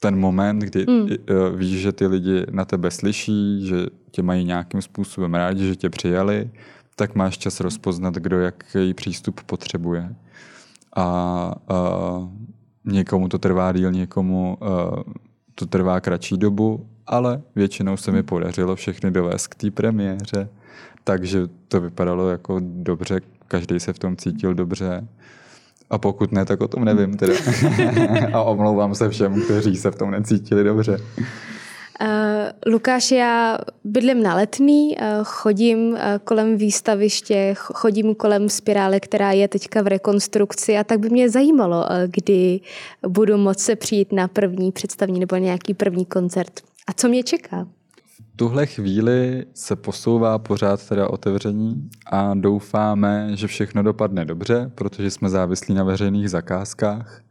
ten moment, kdy mm. víš, že ty lidi na tebe slyší, že tě mají nějakým způsobem rádi, že tě přijali, tak máš čas rozpoznat, kdo jaký přístup potřebuje. A, a někomu to trvá díl, někomu a, to trvá kratší dobu, ale většinou se mi podařilo všechny dovést k té premiéře, takže to vypadalo jako dobře, každý se v tom cítil dobře. A pokud ne, tak o tom nevím teda. a omlouvám se všem, kteří se v tom necítili dobře. Uh, Lukáš, já bydlím na letný, uh, chodím uh, kolem výstaviště, chodím kolem spirály, která je teďka v rekonstrukci a tak by mě zajímalo, kdy budu moct se přijít na první představní nebo nějaký první koncert. A co mě čeká? tuhle chvíli se posouvá pořád teda otevření a doufáme, že všechno dopadne dobře, protože jsme závislí na veřejných zakázkách.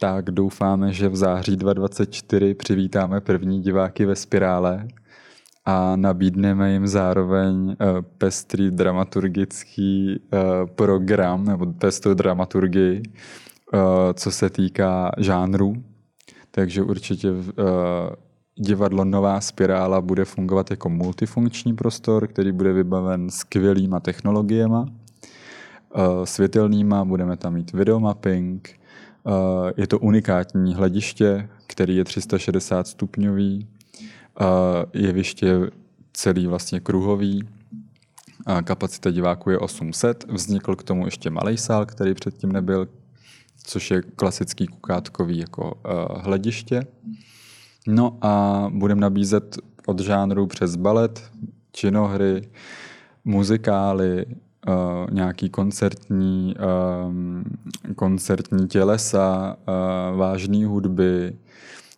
Tak doufáme, že v září 2024 přivítáme první diváky ve spirále a nabídneme jim zároveň eh, pestrý dramaturgický eh, program nebo pestrou dramaturgii, eh, co se týká žánru. Takže určitě divadlo Nová spirála bude fungovat jako multifunkční prostor, který bude vybaven skvělýma technologiemi, eh, světelnýma, budeme tam mít videomapping, eh, je to unikátní hlediště, který je 360 stupňový, eh, jeviště celý vlastně kruhový, kapacita diváků je 800, vznikl k tomu ještě malý sál, který předtím nebyl, což je klasický kukátkový jako hlediště. No a budeme nabízet od žánru přes balet, činohry, muzikály, uh, nějaký koncertní, um, koncertní tělesa, uh, vážné hudby,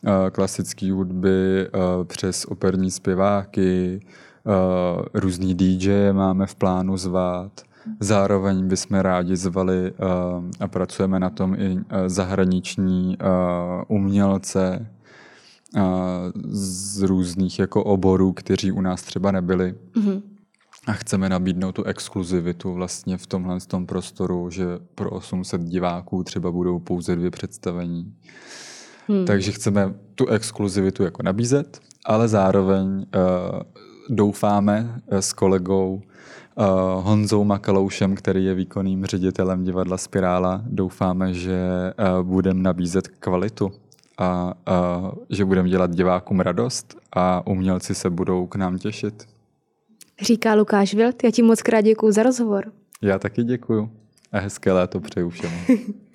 uh, klasické hudby uh, přes operní zpěváky, uh, různý DJ máme v plánu zvát. Zároveň bychom rádi zvali uh, a pracujeme na tom i uh, zahraniční uh, umělce, z různých jako oborů, kteří u nás třeba nebyli. Mm-hmm. A chceme nabídnout tu exkluzivitu vlastně v tomhle tom prostoru, že pro 800 diváků třeba budou pouze dvě představení. Hmm. Takže chceme tu exkluzivitu jako nabízet, ale zároveň uh, doufáme uh, s kolegou uh, Honzou Makaloušem, který je výkonným ředitelem divadla Spirála, doufáme, že uh, budeme nabízet kvalitu a, a že budeme dělat divákům radost a umělci se budou k nám těšit. Říká Lukáš Vilt, já ti moc krát děkuji za rozhovor. Já taky děkuji a hezké léto přeju všem.